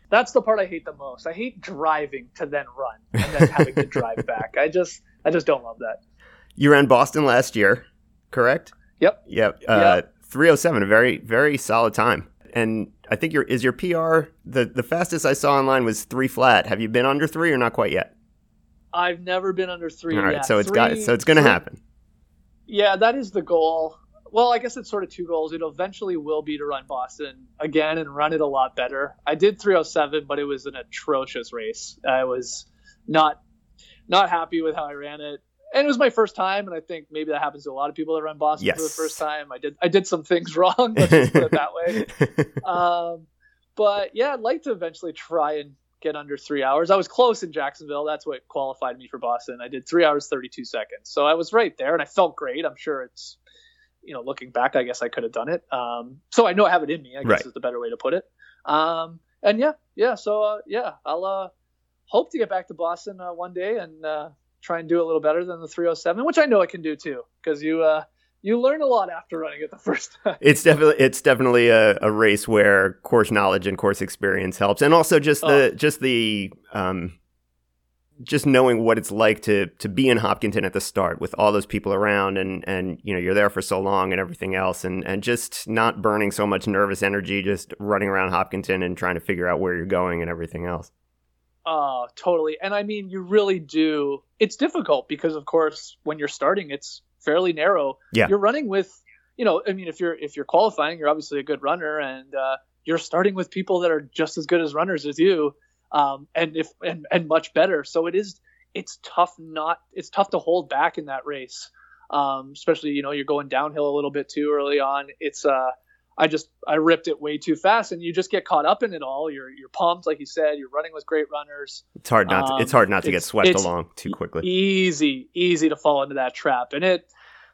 [SPEAKER 2] That's the part I hate the most. I hate driving to then run and then having to drive back. I just I just don't love that.
[SPEAKER 1] You ran Boston last year, correct?
[SPEAKER 2] Yep.
[SPEAKER 1] Yep. Uh, yep. 307, a very, very solid time. and I think your is your PR the the fastest I saw online was three flat. Have you been under three or not quite yet?
[SPEAKER 2] I've never been under three.
[SPEAKER 1] All right,
[SPEAKER 2] yet.
[SPEAKER 1] so it's
[SPEAKER 2] three,
[SPEAKER 1] got so it's going to happen.
[SPEAKER 2] Yeah, that is the goal. Well, I guess it's sort of two goals. It eventually will be to run Boston again and run it a lot better. I did 307, but it was an atrocious race. I was not not happy with how I ran it. And it was my first time, and I think maybe that happens to a lot of people that run Boston
[SPEAKER 1] yes.
[SPEAKER 2] for the first time. I did I did some things wrong. Let's just put it that way. Um, but yeah, I'd like to eventually try and get under three hours. I was close in Jacksonville. That's what qualified me for Boston. I did three hours thirty two seconds, so I was right there, and I felt great. I'm sure it's you know, looking back, I guess I could have done it. Um, so I know I have it in me. I guess
[SPEAKER 1] right.
[SPEAKER 2] is the better way to put it. Um, and yeah, yeah. So uh, yeah, I'll uh, hope to get back to Boston uh, one day and uh, try and do a little better than the 307, which I know I can do too, because you uh, you learn a lot after running it the first time.
[SPEAKER 1] It's definitely it's definitely a, a race where course knowledge and course experience helps, and also just the oh. just the um, just knowing what it's like to to be in Hopkinton at the start with all those people around and and you know you're there for so long and everything else and and just not burning so much nervous energy just running around Hopkinton and trying to figure out where you're going and everything else.
[SPEAKER 2] Oh, totally. And I mean, you really do. It's difficult because of course when you're starting it's fairly narrow.
[SPEAKER 1] Yeah.
[SPEAKER 2] You're running with, you know, I mean if you're if you're qualifying, you're obviously a good runner and uh, you're starting with people that are just as good as runners as you um, and if and, and much better. So it is it's tough not it's tough to hold back in that race, um, especially you know you're going downhill a little bit too early on. It's uh I just I ripped it way too fast, and you just get caught up in it all. You're you're pumped, like you said. You're running with great runners.
[SPEAKER 1] It's hard not to, um, it's hard not to get swept along too quickly.
[SPEAKER 2] Easy, easy to fall into that trap, and it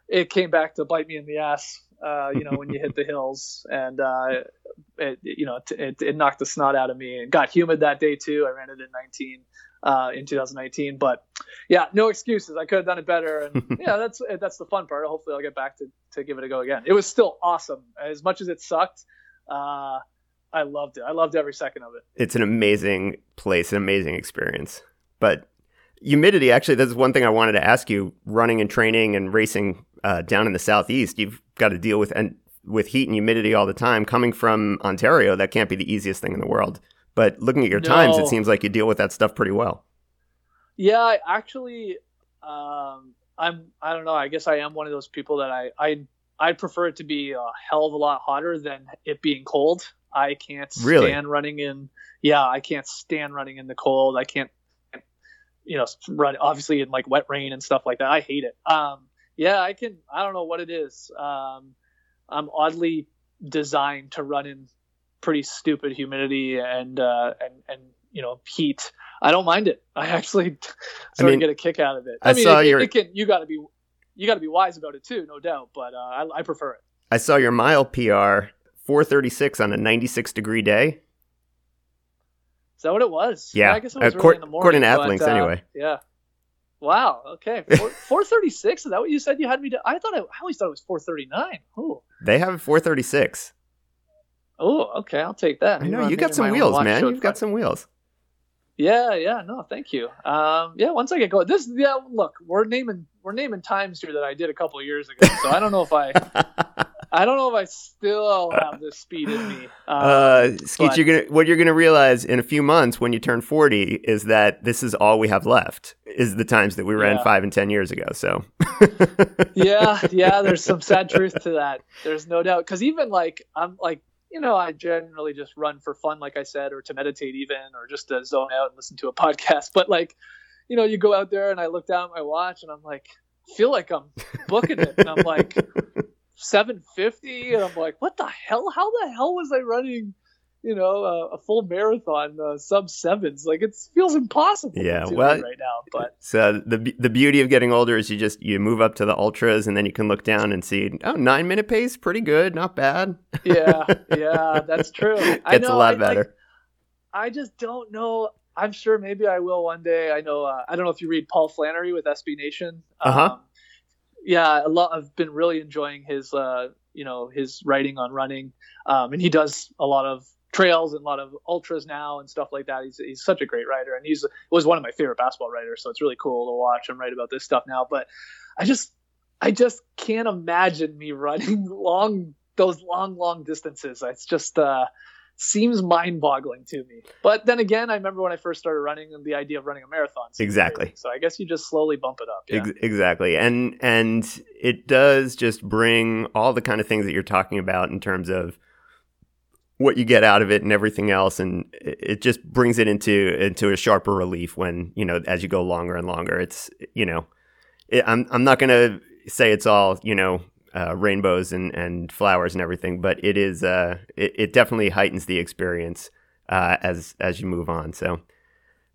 [SPEAKER 2] it came back to bite me in the ass. Uh, you know, when you hit the hills, and uh, it, you know, it, it, knocked the snot out of me. and got humid that day too. I ran it in 19 uh, in 2019, but yeah, no excuses. I could have done it better, and yeah, that's that's the fun part. Hopefully, I'll get back to to give it a go again. It was still awesome, as much as it sucked. Uh, I loved it. I loved every second of it.
[SPEAKER 1] It's an amazing place, an amazing experience. But humidity, actually, that's one thing I wanted to ask you. Running and training and racing uh, down in the southeast, you've got to deal with and with heat and humidity all the time. Coming from Ontario, that can't be the easiest thing in the world. But looking at your no. times, it seems like you deal with that stuff pretty well.
[SPEAKER 2] Yeah, I actually, um, I'm. I don't know. I guess I am one of those people that I I I prefer it to be a hell of a lot hotter than it being cold. I can't stand
[SPEAKER 1] really?
[SPEAKER 2] running in. Yeah, I can't stand running in the cold. I can't, you know, run obviously in like wet rain and stuff like that. I hate it. Um, yeah, I can. I don't know what it is. Um, I'm oddly designed to run in pretty stupid humidity and uh, and and you know heat. I don't mind it. I actually sort I mean, of get a kick out of it. I, I mean, saw it, your... it can. You got to be you got to be wise about it too, no doubt. But uh, I, I prefer it.
[SPEAKER 1] I saw your mile PR 436 on a 96 degree day.
[SPEAKER 2] Is that what it was?
[SPEAKER 1] Yeah,
[SPEAKER 2] yeah I guess it was
[SPEAKER 1] uh,
[SPEAKER 2] in the morning.
[SPEAKER 1] According to Athlinks, uh, anyway.
[SPEAKER 2] Yeah. Wow. Okay. Four thirty six. Is that what you said you had me do? I thought I, I always thought it was four thirty nine. Oh.
[SPEAKER 1] They have four thirty six.
[SPEAKER 2] Oh, okay. I'll take that.
[SPEAKER 1] I know you got some wheels, man. You've got some wheels.
[SPEAKER 2] Yeah, yeah. No, thank you. Um, yeah. Once I get going, this. Yeah. Look, we're naming we're naming times here that I did a couple of years ago. So I don't know if I. I don't know if I still have the speed in me.
[SPEAKER 1] Um, uh, Skeet, you're gonna what you're gonna realize in a few months when you turn 40 is that this is all we have left is the times that we ran yeah. five and ten years ago. So
[SPEAKER 2] yeah, yeah, there's some sad truth to that. There's no doubt because even like I'm like you know I generally just run for fun, like I said, or to meditate even, or just to zone out and listen to a podcast. But like you know, you go out there and I look down at my watch and I'm like, feel like I'm booking it, and I'm like 750 and i'm like what the hell how the hell was i running you know a, a full marathon uh, sub sevens. Like it feels impossible
[SPEAKER 1] yeah well
[SPEAKER 2] right now but
[SPEAKER 1] so the the beauty of getting older is you just you move up to the ultras and then you can look down and see oh nine minute pace pretty good not bad.
[SPEAKER 2] Yeah yeah that's true.
[SPEAKER 1] Gets I know, a lot I, better.
[SPEAKER 2] I, I just don't know. I'm sure maybe i will one day. I know uh, i don't know if you read paul flannery with sb nation.
[SPEAKER 1] Uh-huh.
[SPEAKER 2] Um, yeah, a lot. I've been really enjoying his, uh, you know, his writing on running, um, and he does a lot of trails and a lot of ultras now and stuff like that. He's he's such a great writer, and he's was one of my favorite basketball writers. So it's really cool to watch him write about this stuff now. But I just I just can't imagine me running long those long, long distances. It's just uh, seems mind-boggling to me. But then again, I remember when I first started running, and the idea of running a marathon.
[SPEAKER 1] Exactly.
[SPEAKER 2] Crazy. So I guess you just slowly bump it up. Yeah.
[SPEAKER 1] Ex- exactly, and and it does just bring all the kind of things that you're talking about in terms of what you get out of it and everything else and it just brings it into into a sharper relief when you know as you go longer and longer it's you know it, i'm i'm not going to say it's all you know uh, rainbows and and flowers and everything but it is uh it, it definitely heightens the experience uh as as you move on so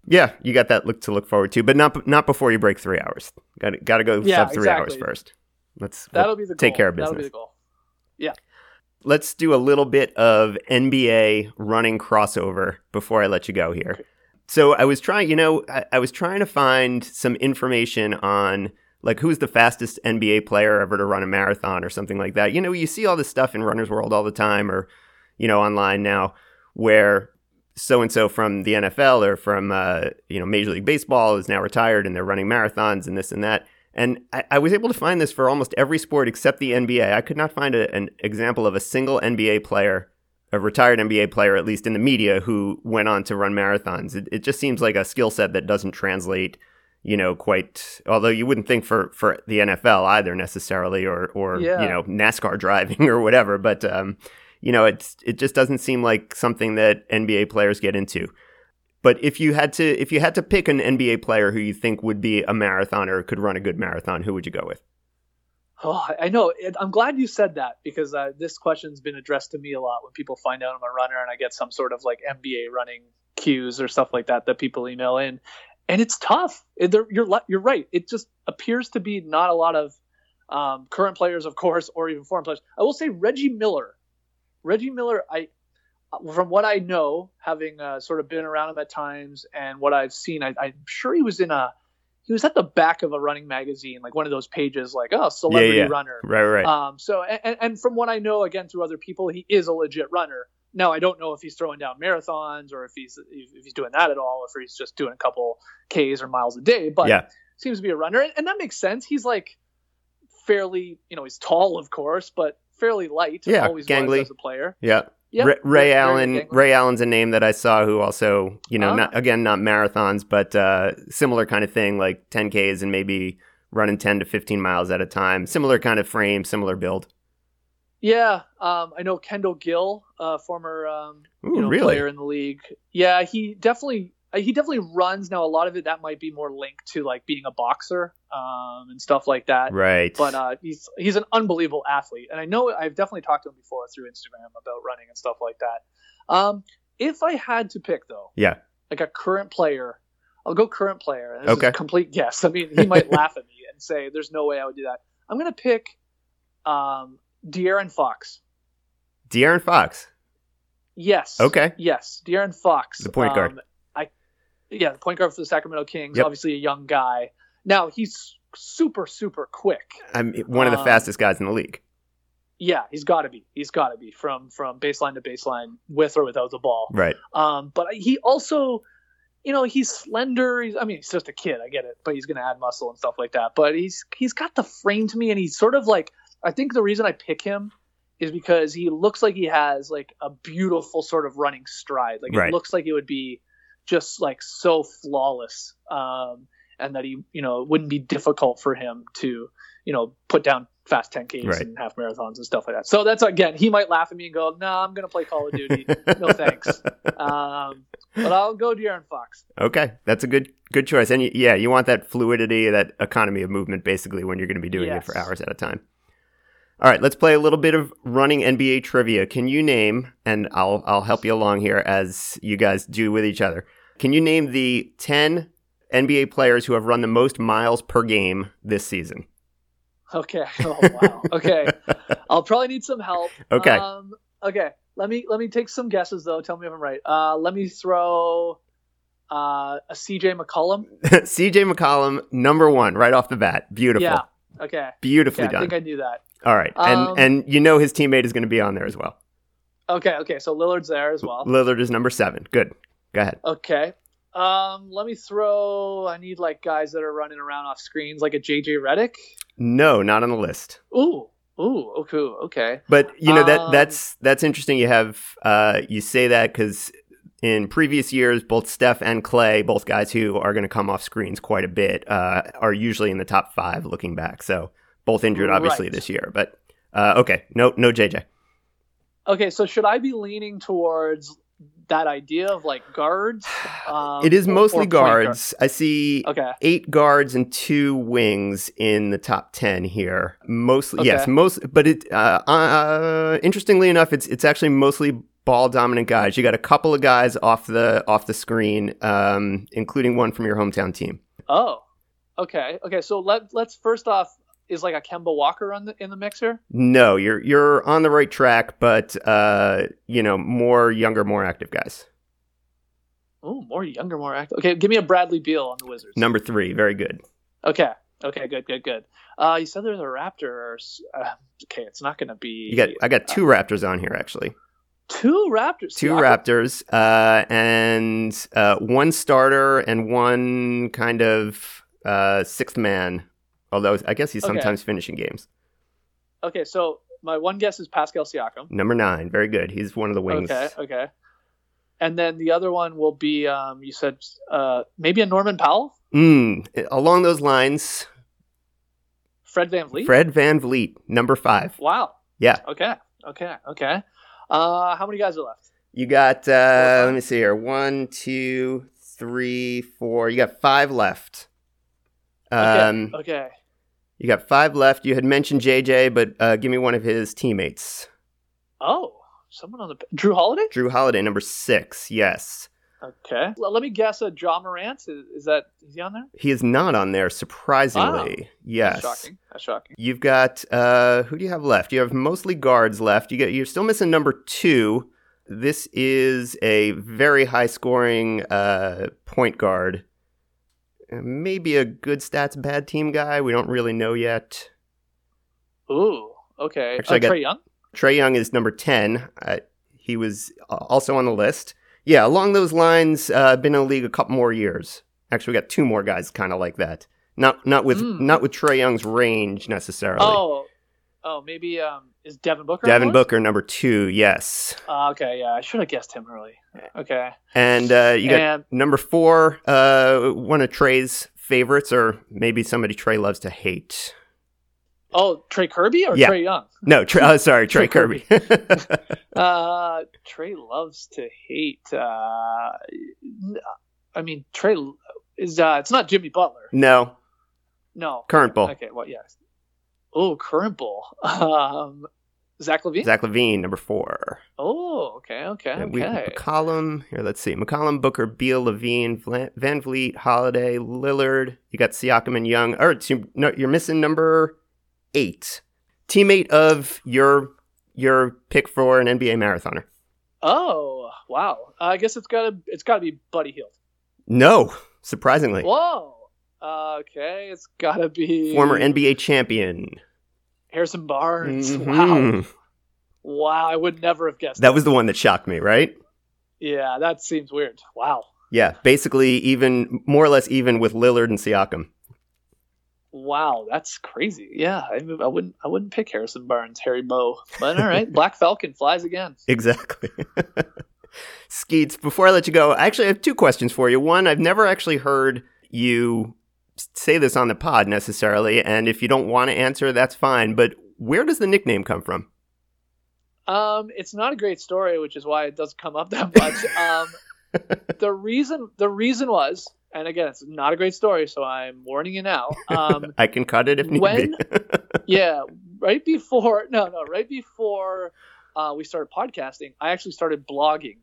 [SPEAKER 1] yeah you got that look to look forward to but not not before you break three hours got to got to go
[SPEAKER 2] Yeah,
[SPEAKER 1] sub three
[SPEAKER 2] exactly.
[SPEAKER 1] hours first let's
[SPEAKER 2] That'll be the
[SPEAKER 1] take
[SPEAKER 2] goal.
[SPEAKER 1] care of
[SPEAKER 2] That'll be
[SPEAKER 1] business.
[SPEAKER 2] the goal.
[SPEAKER 1] Let's do a little bit of NBA running crossover before I let you go here. So I was trying, you know, I, I was trying to find some information on like who's the fastest NBA player ever to run a marathon or something like that. You know, you see all this stuff in Runner's World all the time or, you know, online now where so and so from the NFL or from, uh, you know, Major League Baseball is now retired and they're running marathons and this and that. And I, I was able to find this for almost every sport except the NBA. I could not find a, an example of a single NBA player, a retired NBA player, at least in the media, who went on to run marathons. It, it just seems like a skill set that doesn't translate, you know, quite. Although you wouldn't think for for the NFL either necessarily, or or
[SPEAKER 2] Yeah.
[SPEAKER 1] you know NASCAR driving or whatever. But um, you know, it's it just doesn't seem like something that NBA players get into. But if you had to if you had to pick an NBA player who you think would be a marathoner, or could run a good marathon, who would you go with?
[SPEAKER 2] Oh, I know. I'm glad you said that because uh, this question's been addressed to me a lot when people find out I'm a runner and I get some sort of like NBA running cues or stuff like that that people email in, and it's tough. You're you're right. It just appears to be not a lot of um, current players, of course, or even foreign players. I will say Reggie Miller. Reggie Miller, I from what I know, having uh, sort of been around him at times and what I've seen, I, I'm sure he was in a he was at the back of a running magazine, like one of those pages, like oh, celebrity
[SPEAKER 1] yeah.
[SPEAKER 2] runner.
[SPEAKER 1] Right, right.
[SPEAKER 2] Um, so and, and from what I know, again through other people, he is a legit runner. Now I don't know if he's throwing down marathons or if he's if he's doing that at all, or if he's just doing a couple Ks or miles a day. But
[SPEAKER 1] yeah,
[SPEAKER 2] seems to be a runner, and, and that makes sense. He's like fairly, you know, he's tall, of course, but fairly light.
[SPEAKER 1] Yeah,
[SPEAKER 2] always
[SPEAKER 1] gangly.
[SPEAKER 2] as a player.
[SPEAKER 1] yeah.
[SPEAKER 2] Yeah,
[SPEAKER 1] Ray, Ray Allen. Ray Allen's a name that I saw who also, you know,
[SPEAKER 2] Ah.
[SPEAKER 1] not again not marathons, but uh, similar kind of thing, like 10ks and maybe running 10 to 15 miles at a time. Similar kind of frame, similar build.
[SPEAKER 2] Yeah, um, I know Kendall Gill, uh, former um,
[SPEAKER 1] Ooh,
[SPEAKER 2] you know,
[SPEAKER 1] really?
[SPEAKER 2] player in the league. Yeah, he definitely uh, he definitely runs now. A lot of it that might be more linked to like being a boxer um, and stuff like that.
[SPEAKER 1] Right.
[SPEAKER 2] But uh, he's he's an unbelievable athlete, and I know I've definitely talked to him before through Instagram about running and stuff like that. Um, if I had to pick though,
[SPEAKER 1] yeah.
[SPEAKER 2] like a current player, I'll go current player. And this
[SPEAKER 1] Okay.
[SPEAKER 2] complete guess. I mean, he might laugh at me and say, "There's no way I would do that." I'm gonna pick um, De'Aaron Fox.
[SPEAKER 1] De'Aaron Fox.
[SPEAKER 2] Yes.
[SPEAKER 1] Okay.
[SPEAKER 2] Yes, De'Aaron Fox,
[SPEAKER 1] The point guard.
[SPEAKER 2] Um, yeah, the point guard for the Sacramento Kings.
[SPEAKER 1] Yep.
[SPEAKER 2] Obviously, a young guy. Now he's super, super quick.
[SPEAKER 1] I'm one of the
[SPEAKER 2] Um,
[SPEAKER 1] fastest guys in the league.
[SPEAKER 2] Yeah, he's got to be. He's got to be from from baseline to baseline, with or without the ball.
[SPEAKER 1] Right.
[SPEAKER 2] Um, but he also, you know, he's slender. He's, I mean, he's just a kid. I get it, but he's going to add muscle and stuff like that. But he's he's got the frame to me, and he's sort of like. I think the reason I pick him is because he looks like he has like a beautiful sort of running stride. Like
[SPEAKER 1] Right.
[SPEAKER 2] it looks like it would be just like so flawless, um, and that he, you know, it wouldn't be difficult for him to, you know, put down fast 10ks
[SPEAKER 1] Right.
[SPEAKER 2] and half marathons and stuff like that. So that's again, he might laugh at me and go, "No, I'm going to play Call of Duty. no thanks." Um, but I'll go De'Aaron Fox.
[SPEAKER 1] Okay, that's a good good choice. And yeah, you want that fluidity, that economy of movement, basically, when you're going to be doing it for hours at a time. All right, let's play a little bit of running NBA trivia. Can you name? And I'll I'll help you along here as you guys do with each other. Can you name the ten NBA players who have run the most miles per game this season?
[SPEAKER 2] Okay. Oh wow. Okay. I'll probably need some help.
[SPEAKER 1] Okay.
[SPEAKER 2] Um, okay. Let me let me take some guesses though. Tell me if I'm right. Uh, let me throw uh, a CJ McCollum.
[SPEAKER 1] CJ McCollum, number one, right off the bat. Beautiful,
[SPEAKER 2] Yeah. Okay.
[SPEAKER 1] beautifully
[SPEAKER 2] Okay. I think I knew that.
[SPEAKER 1] All right, and
[SPEAKER 2] Um,
[SPEAKER 1] and you know his teammate is going to be on there as well.
[SPEAKER 2] Okay. Okay. So Lillard's there as well.
[SPEAKER 1] Lillard is number seven. Good. Go ahead.
[SPEAKER 2] Okay. Um, let me throw. I need like guys that are running around off screens, like a JJ Redick.
[SPEAKER 1] No, not on the list.
[SPEAKER 2] Ooh. Ooh, okay, okay.
[SPEAKER 1] But you know that
[SPEAKER 2] Um,
[SPEAKER 1] that's that's interesting. You have uh, you say that because in previous years, both Steph and Clay, both guys who are going to come off screens quite a bit, uh, are usually in the top five looking back. So both injured, obviously,
[SPEAKER 2] Right.
[SPEAKER 1] this year. But uh, okay, no, no JJ.
[SPEAKER 2] Okay, so should I be leaning towards that idea of like guards? Um,
[SPEAKER 1] it is mostly
[SPEAKER 2] guard?
[SPEAKER 1] guards. I see
[SPEAKER 2] Okay.
[SPEAKER 1] eight guards and two wings in the top ten here. Mostly, yes, most. But it, uh, uh, interestingly enough, it's it's actually mostly ball dominant guys. You got a couple of guys off the off the screen, um, including one from your hometown team.
[SPEAKER 2] Oh, okay, okay. So let let's first off, is like a Kemba Walker on the in the mixer?
[SPEAKER 1] No, you're you're on the right track, but uh, you know, more younger, more active guys.
[SPEAKER 2] Oh, more younger, more active. Okay, give me a Bradley Beal on the Wizards.
[SPEAKER 1] Number three, very good.
[SPEAKER 2] Okay, okay, good, good, good. Uh, you said there's a Raptors. Uh, okay, it's not going to be.
[SPEAKER 1] You got I got two Raptors on here actually.
[SPEAKER 2] two Raptors.
[SPEAKER 1] Two Raptors, uh, and uh, one starter and one kind of uh, sixth man. Although I guess he's
[SPEAKER 2] Okay.
[SPEAKER 1] sometimes finishing games.
[SPEAKER 2] Okay, so my one guess is Pascal Siakam.
[SPEAKER 1] Number nine, very good. He's one of the wings.
[SPEAKER 2] Okay, okay. And then the other one will be, um, you said uh, maybe a Norman Powell,
[SPEAKER 1] Mm, along those lines,
[SPEAKER 2] Fred VanVleet.
[SPEAKER 1] Fred VanVleet, number five.
[SPEAKER 2] Wow.
[SPEAKER 1] Yeah.
[SPEAKER 2] Okay. Okay. Okay. Uh, how many guys are left?
[SPEAKER 1] You got, uh, let me see here. One, two, three, four. You got five left. Um,
[SPEAKER 2] Okay. okay.
[SPEAKER 1] You got five left. You had mentioned JJ, but uh, give me one of his teammates.
[SPEAKER 2] Oh, someone on the Jrue Holiday.
[SPEAKER 1] Jrue Holiday, number six. Yes.
[SPEAKER 2] Okay. Let me guess. A Ja Morant is, is that is he on there?
[SPEAKER 1] He is not on there, surprisingly. Yes.
[SPEAKER 2] That's shocking. That's shocking.
[SPEAKER 1] You've got uh who do you have left? You have mostly guards left. You get you're still missing number two. This is a very high scoring uh point guard. Uh, Maybe a good stats bad team guy. We don't really know yet.
[SPEAKER 2] Ooh. Okay.
[SPEAKER 1] Actually,
[SPEAKER 2] uh,
[SPEAKER 1] got-
[SPEAKER 2] Trae Young.
[SPEAKER 1] Trae Young is number 10. Uh, he was uh, also on the list. Yeah, along those lines, uh, been in the league a couple more years. Actually, we got two more guys kind of like that. Not not with
[SPEAKER 2] Mm.
[SPEAKER 1] not with Trae Young's range necessarily.
[SPEAKER 2] Oh. Oh, maybe um is Devin Booker.
[SPEAKER 1] Devin? Booker, number two, yes.
[SPEAKER 2] Uh, okay. Yeah, I should have guessed him early. Okay.
[SPEAKER 1] And uh, you got
[SPEAKER 2] and
[SPEAKER 1] number four, uh, one of Trey's favorites, or maybe somebody Trey loves to hate.
[SPEAKER 2] oh, Trey Kerby or
[SPEAKER 1] Yeah.
[SPEAKER 2] Trae Young?
[SPEAKER 1] No, Trey, oh, sorry, Trey
[SPEAKER 2] Trey
[SPEAKER 1] Kerby.
[SPEAKER 2] Uh, Trey loves to hate. Uh, I mean, Trey is. Uh, it's not Jimmy Butler.
[SPEAKER 1] no,
[SPEAKER 2] No.
[SPEAKER 1] current ball.
[SPEAKER 2] Okay. Well, yes. Oh, current. Um, Zach LaVine.
[SPEAKER 1] Zach LaVine, number four.
[SPEAKER 2] Oh, okay, okay,
[SPEAKER 1] we
[SPEAKER 2] okay.
[SPEAKER 1] McCollum. Here, let's see. McCollum, Booker, Beal, LaVine, Van Vliet, Holiday, Lillard. You got Siakam and Young. Or two, no, you're missing number eight. Teammate of your your pick for an NBA marathoner.
[SPEAKER 2] Oh, wow. I guess it's gotta. It's gotta be Buddy Hield.
[SPEAKER 1] No, surprisingly,
[SPEAKER 2] Whoa. Okay, it's gotta be
[SPEAKER 1] former NBA champion.
[SPEAKER 2] Harrison Barnes. Wow.
[SPEAKER 1] Mhm.
[SPEAKER 2] Wow. I would never have guessed
[SPEAKER 1] That was the one that shocked me, right?
[SPEAKER 2] Yeah, that seems weird. Wow.
[SPEAKER 1] Yeah, basically even more or less even with Lillard and Siakam.
[SPEAKER 2] Wow, that's crazy. Yeah, I, I wouldn't. I wouldn't pick Harrison Barnes, Harry Bow. But all right, Black Falcon flies again.
[SPEAKER 1] Exactly. Skeets, before I let you go, I actually have two questions for you. One, I've never actually heard you say this on the pod necessarily, and if you don't want to answer, that's fine. But where does the nickname come from?
[SPEAKER 2] Um, it's not a great story, which is why it doesn't come up that much. Um, the reason the reason was, and again, it's not a great story, so I'm warning you now. Um,
[SPEAKER 1] I can cut it if need
[SPEAKER 2] When-
[SPEAKER 1] be.
[SPEAKER 2] yeah, right before no, no, right before uh, we started podcasting, I actually started blogging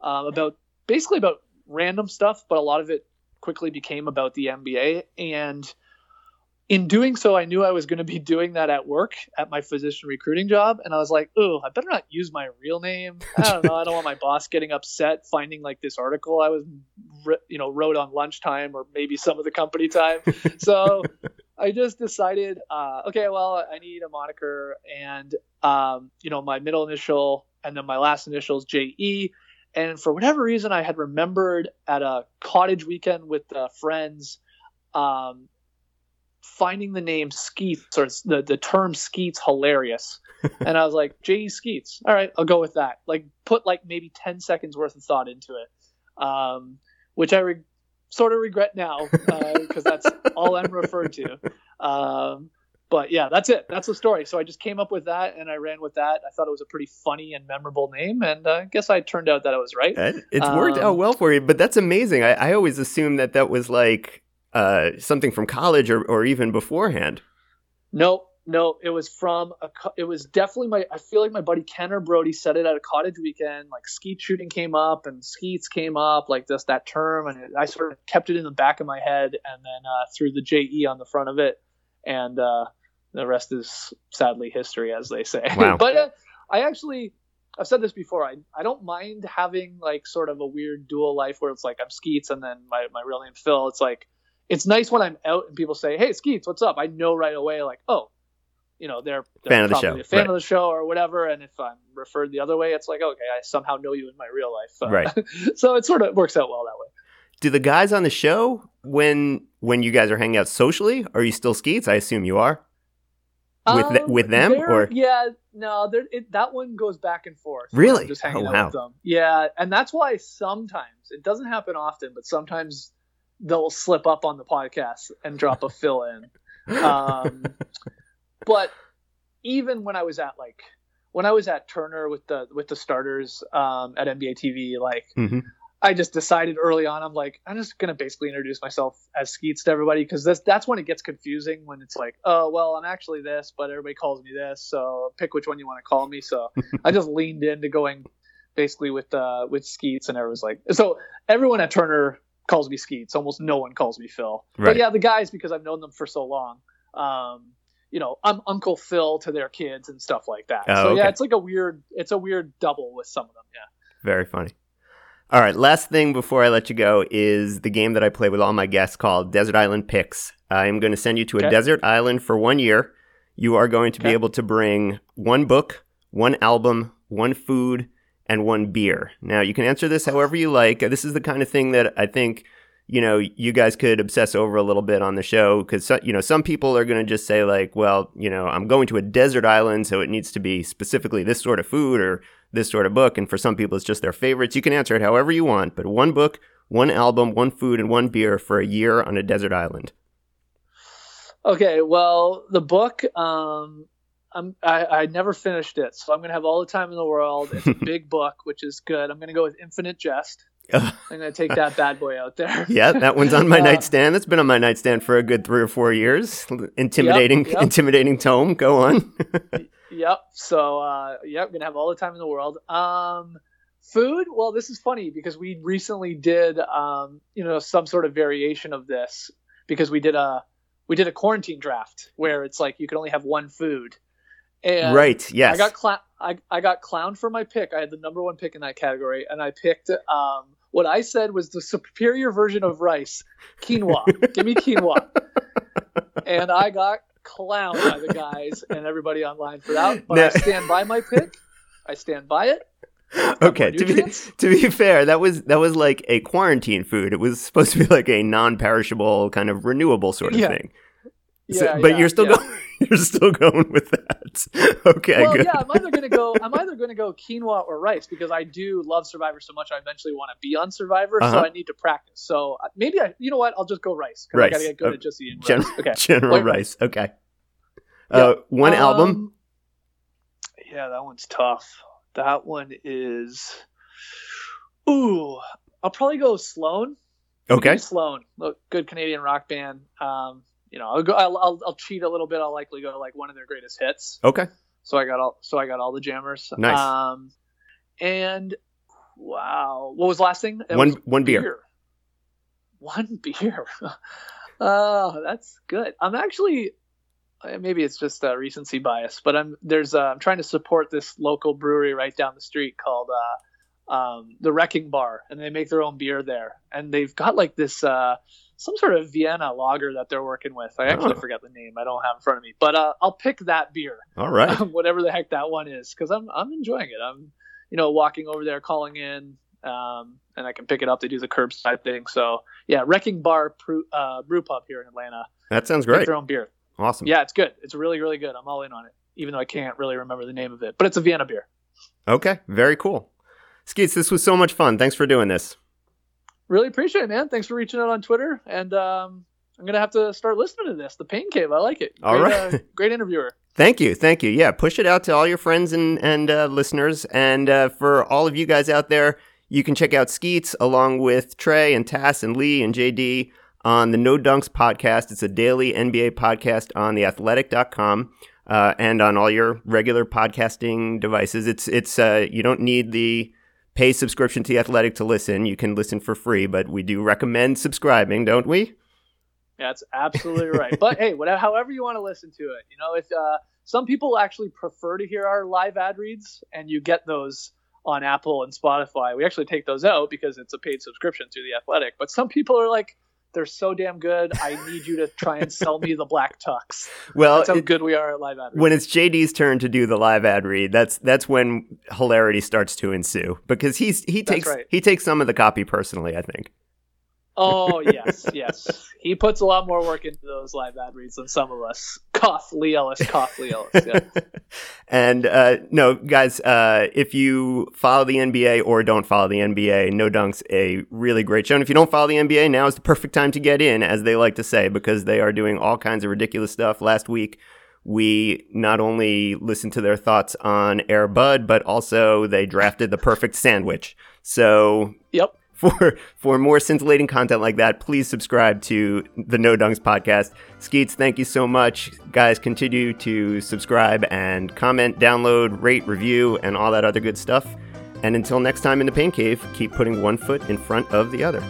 [SPEAKER 2] um, about basically about random stuff, but a lot of it quickly became about the NBA. And in doing so, I knew I was going to be doing that at work at my physician recruiting job, and I was like, "Oh, I better not use my real name. I don't know. I don't want my boss getting upset finding like this article I was, you know, wrote on lunchtime or maybe some of the company time." so I just decided, uh, okay, well, I need a moniker, and um, you know, my middle initial and then my last initial is JE. And for whatever reason, I had remembered at a cottage weekend with uh, friends, um, finding the name Skeets or the the term Skeets hilarious, and I was like, J.E. Skeets. All right, I'll go with that. Like, put like maybe ten seconds worth of thought into it, um, which I re- sort of regret now because uh, that's all I'm referred to. Um, but yeah, that's it. That's the story. So I just came up with that and I ran with that. I thought it was a pretty funny and memorable name, and uh, I guess I turned out that I was right.
[SPEAKER 1] It's worked um, out well for you, but that's amazing. I, I always assumed that that was like uh, something from college or, or even beforehand.
[SPEAKER 2] Nope, no, it was from a. It was definitely my. I feel like my buddy Kenner Brody said it at a cottage weekend. Like skeet shooting came up and skeets came up, like just that term, and it, I sort of kept it in the back of my head, and then uh, threw the JE on the front of it, and uh, the rest is sadly history, as they say.
[SPEAKER 1] Wow.
[SPEAKER 2] but uh, I actually, I've said this before. I I don't mind having like sort of a weird dual life where it's like I'm Skeets and then my my real name Phil. It's like it's nice when I'm out and people say, "Hey, Skeets, what's up?" I know right away, like, oh, you know, they're, they're
[SPEAKER 1] fan of the
[SPEAKER 2] show,
[SPEAKER 1] a
[SPEAKER 2] fan
[SPEAKER 1] right.
[SPEAKER 2] of the show or whatever. And if I'm referred the other way, it's like, okay, I somehow know you in my real life. Uh,
[SPEAKER 1] right.
[SPEAKER 2] so it sort of works out well that way.
[SPEAKER 1] Do the guys on the show when when you guys are hanging out socially, are you still Skeets? I assume you are with
[SPEAKER 2] um,
[SPEAKER 1] th- with them or
[SPEAKER 2] yeah no it, that one goes back and forth
[SPEAKER 1] really
[SPEAKER 2] just hanging
[SPEAKER 1] oh,
[SPEAKER 2] out
[SPEAKER 1] wow.
[SPEAKER 2] with them yeah and that's why sometimes it doesn't happen often but sometimes they'll slip up on the podcast and drop a Phil in um, but even when i was at like when i was at turner with the with the starters um, at nba tv like
[SPEAKER 1] mm-hmm.
[SPEAKER 2] I just decided early on, I'm like, I'm just gonna basically introduce myself as Skeets to everybody because that's that's when it gets confusing when it's like, oh well, I'm actually this, but everybody calls me this, so pick which one you want to call me. So I just leaned into going basically with uh with Skeets, and everyone's like, so everyone at Turner calls me Skeets. Almost no one calls me Phil.
[SPEAKER 1] Right.
[SPEAKER 2] But yeah, the guys because I've known them for so long. Um, you know, I'm Uncle Phil to their kids and stuff like that.
[SPEAKER 1] Oh,
[SPEAKER 2] so
[SPEAKER 1] okay.
[SPEAKER 2] yeah, it's like a weird, it's a weird double with some of them. Yeah.
[SPEAKER 1] Very funny. All right, last thing before I let you go is the game that I play with all my guests called Desert Island Picks. I am going to send you to
[SPEAKER 2] Okay.
[SPEAKER 1] a desert island for one year. You are going to be able to bring one book, one album, one food, and one beer. Now, you can answer this however you like. This is the kind of thing that I think you know you guys could obsess over a little bit on the show because you know some people are going to just say like, well, you know, I'm going to a desert island, so it needs to be specifically this sort of food or this sort of book. And for some people, it's just their favorites. You can answer it however you want, but one book, one album, one food, and one beer for a year on a desert island.
[SPEAKER 2] Okay, well, the book, um, I'm, I, I never finished it, so I'm gonna have all the time in the world. It's a big book, which is good. I'm gonna go with Infinite Jest. I'm gonna take that bad boy out there.
[SPEAKER 1] yeah, that one's on my
[SPEAKER 2] Uh,
[SPEAKER 1] nightstand. That's been on my nightstand for a good three or four years. Intimidating,
[SPEAKER 2] yep.
[SPEAKER 1] intimidating tome. Go on.
[SPEAKER 2] Yep. So, uh, yep, gonna have all the time in the world. Um, food. Well, this is funny because we recently did, um, you know, some sort of variation of this because we did a we did a quarantine draft where it's like you can only have one food. And
[SPEAKER 1] right. Yes.
[SPEAKER 2] I got clown. I, I got clown for my pick. I had the number one pick in that category, and I picked um, what I said was the superior version of rice, quinoa. Give me quinoa. And I got clowned by the guys and everybody online for that. But
[SPEAKER 1] Now-
[SPEAKER 2] I stand by my pick. I stand by it.
[SPEAKER 1] okay. To be, to be fair, that was that was like a quarantine food. It was supposed to be like a non-perishable kind of renewable sort of
[SPEAKER 2] Yeah.
[SPEAKER 1] thing.
[SPEAKER 2] Yeah,
[SPEAKER 1] but
[SPEAKER 2] yeah,
[SPEAKER 1] you're still
[SPEAKER 2] yeah.
[SPEAKER 1] going. You're still going with that. Okay.
[SPEAKER 2] well,
[SPEAKER 1] good.
[SPEAKER 2] yeah, I'm either gonna go. I'm either gonna go quinoa or rice because I do love Survivor so much. I eventually want to be on Survivor,
[SPEAKER 1] Uh-huh.
[SPEAKER 2] so I need to practice. So uh, maybe I, you know what? I'll just go rice because I gotta get good
[SPEAKER 1] Uh,
[SPEAKER 2] at just eating
[SPEAKER 1] Gen-
[SPEAKER 2] rice. Okay.
[SPEAKER 1] General
[SPEAKER 2] White
[SPEAKER 1] rice. Okay. Uh, one
[SPEAKER 2] Um,
[SPEAKER 1] album.
[SPEAKER 2] Yeah, that one's tough. That one is. Ooh, I'll probably go Sloan.
[SPEAKER 1] Okay.
[SPEAKER 2] Sloan, look, good Canadian rock band. Um, you know, I'll go. I'll, I'll, I'll cheat a little bit. I'll likely go like one of their greatest hits.
[SPEAKER 1] Okay.
[SPEAKER 2] So I got all. So I got all the jammers.
[SPEAKER 1] Nice.
[SPEAKER 2] Um, and wow, what was the last thing? It
[SPEAKER 1] One one beer.
[SPEAKER 2] One beer. oh, that's good. I'm actually. uh, Maybe it's just a recency bias, but I'm there's uh, I'm trying to support this local brewery right down the street called uh, um, the Wrecking Bar, and they make their own beer there, and they've got like this uh, some sort of Vienna lager that they're working with. I actually
[SPEAKER 1] Oh.
[SPEAKER 2] forgot the name. I don't have in front of me, but uh, I'll pick that beer
[SPEAKER 1] All right.
[SPEAKER 2] whatever the heck that one is, because I'm I'm enjoying it. I'm, you know, walking over there, calling in, um, and I can pick it up. They do the curbside thing. So yeah, Wrecking Bar Brew, uh, Brew Pub here in Atlanta.
[SPEAKER 1] That sounds great.
[SPEAKER 2] Make their own beer.
[SPEAKER 1] Awesome.
[SPEAKER 2] Yeah, it's good. It's really really good. I'm all in on it, even though I can't really remember the name of it. But it's a Vienna beer.
[SPEAKER 1] Okay, very cool. Skeets, this was so much fun. Thanks for doing this.
[SPEAKER 2] Really appreciate it, man. Thanks for reaching out on Twitter, and um, I'm gonna have to start listening to this. The Pain Cave, I like it. Great,
[SPEAKER 1] All right,
[SPEAKER 2] uh, great interviewer.
[SPEAKER 1] Thank you, thank you. Yeah, push it out to all your friends and and uh, listeners, and uh, for all of you guys out there, you can check out Skeets along with Trey and Tas and Leigh and JD on the No Dunks podcast. It's a daily NBA podcast on theathletic.com. Uh, and on all your regular podcasting devices, it's it's uh, you don't need the pay subscription to the Athletic to listen. You can listen for free, but we do recommend subscribing, don't we?
[SPEAKER 2] That's absolutely right. but hey, whatever, however you want to listen to it, you know, if uh, some people actually prefer to hear our live ad reads, and you get those on Apple and Spotify, we actually take those out because it's a paid subscription to the Athletic. But some people are like, they're so damn good. I need you to try and sell me the black tux.
[SPEAKER 1] Well,
[SPEAKER 2] That's how
[SPEAKER 1] it-
[SPEAKER 2] good we are at live ad. reads.
[SPEAKER 1] when it's JD's turn to do the live ad read, that's that's when hilarity starts to ensue because he's he takes
[SPEAKER 2] right.
[SPEAKER 1] he takes some of the copy personally. I think.
[SPEAKER 2] Oh yes, yes. He puts a lot more work into those live ad reads than some of us. Cough Leigh Ellis, cough Leigh Ellis. Yeah.
[SPEAKER 1] and uh, no, guys, uh, if you follow the NBA or don't follow the NBA, No Dunk's a really great show. And if you don't follow the NBA, now is the perfect time to get in, as they like to say, because they are doing all kinds of ridiculous stuff. Last week, we not only listened to their thoughts on Air Bud, but also they drafted the perfect sandwich. So
[SPEAKER 2] Yep.
[SPEAKER 1] For for more scintillating content like that, please subscribe to the No Dunks podcast. Skeets, thank you so much. Guys, continue to subscribe and comment, download, rate, review, and all that other good stuff. And until next time in the Pain Cave, keep putting one foot in front of the other.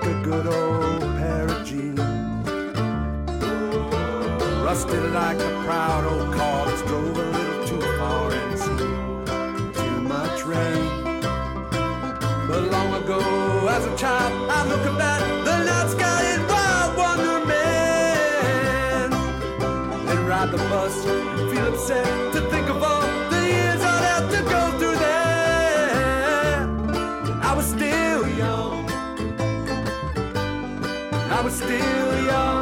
[SPEAKER 3] Like a good old pair of jeans. Rusted like a proud old car that's drove a little too far and seen too much rain. But long ago, as a child, I look at the night sky in wild wonderment. Then ride the bus feel upset still young.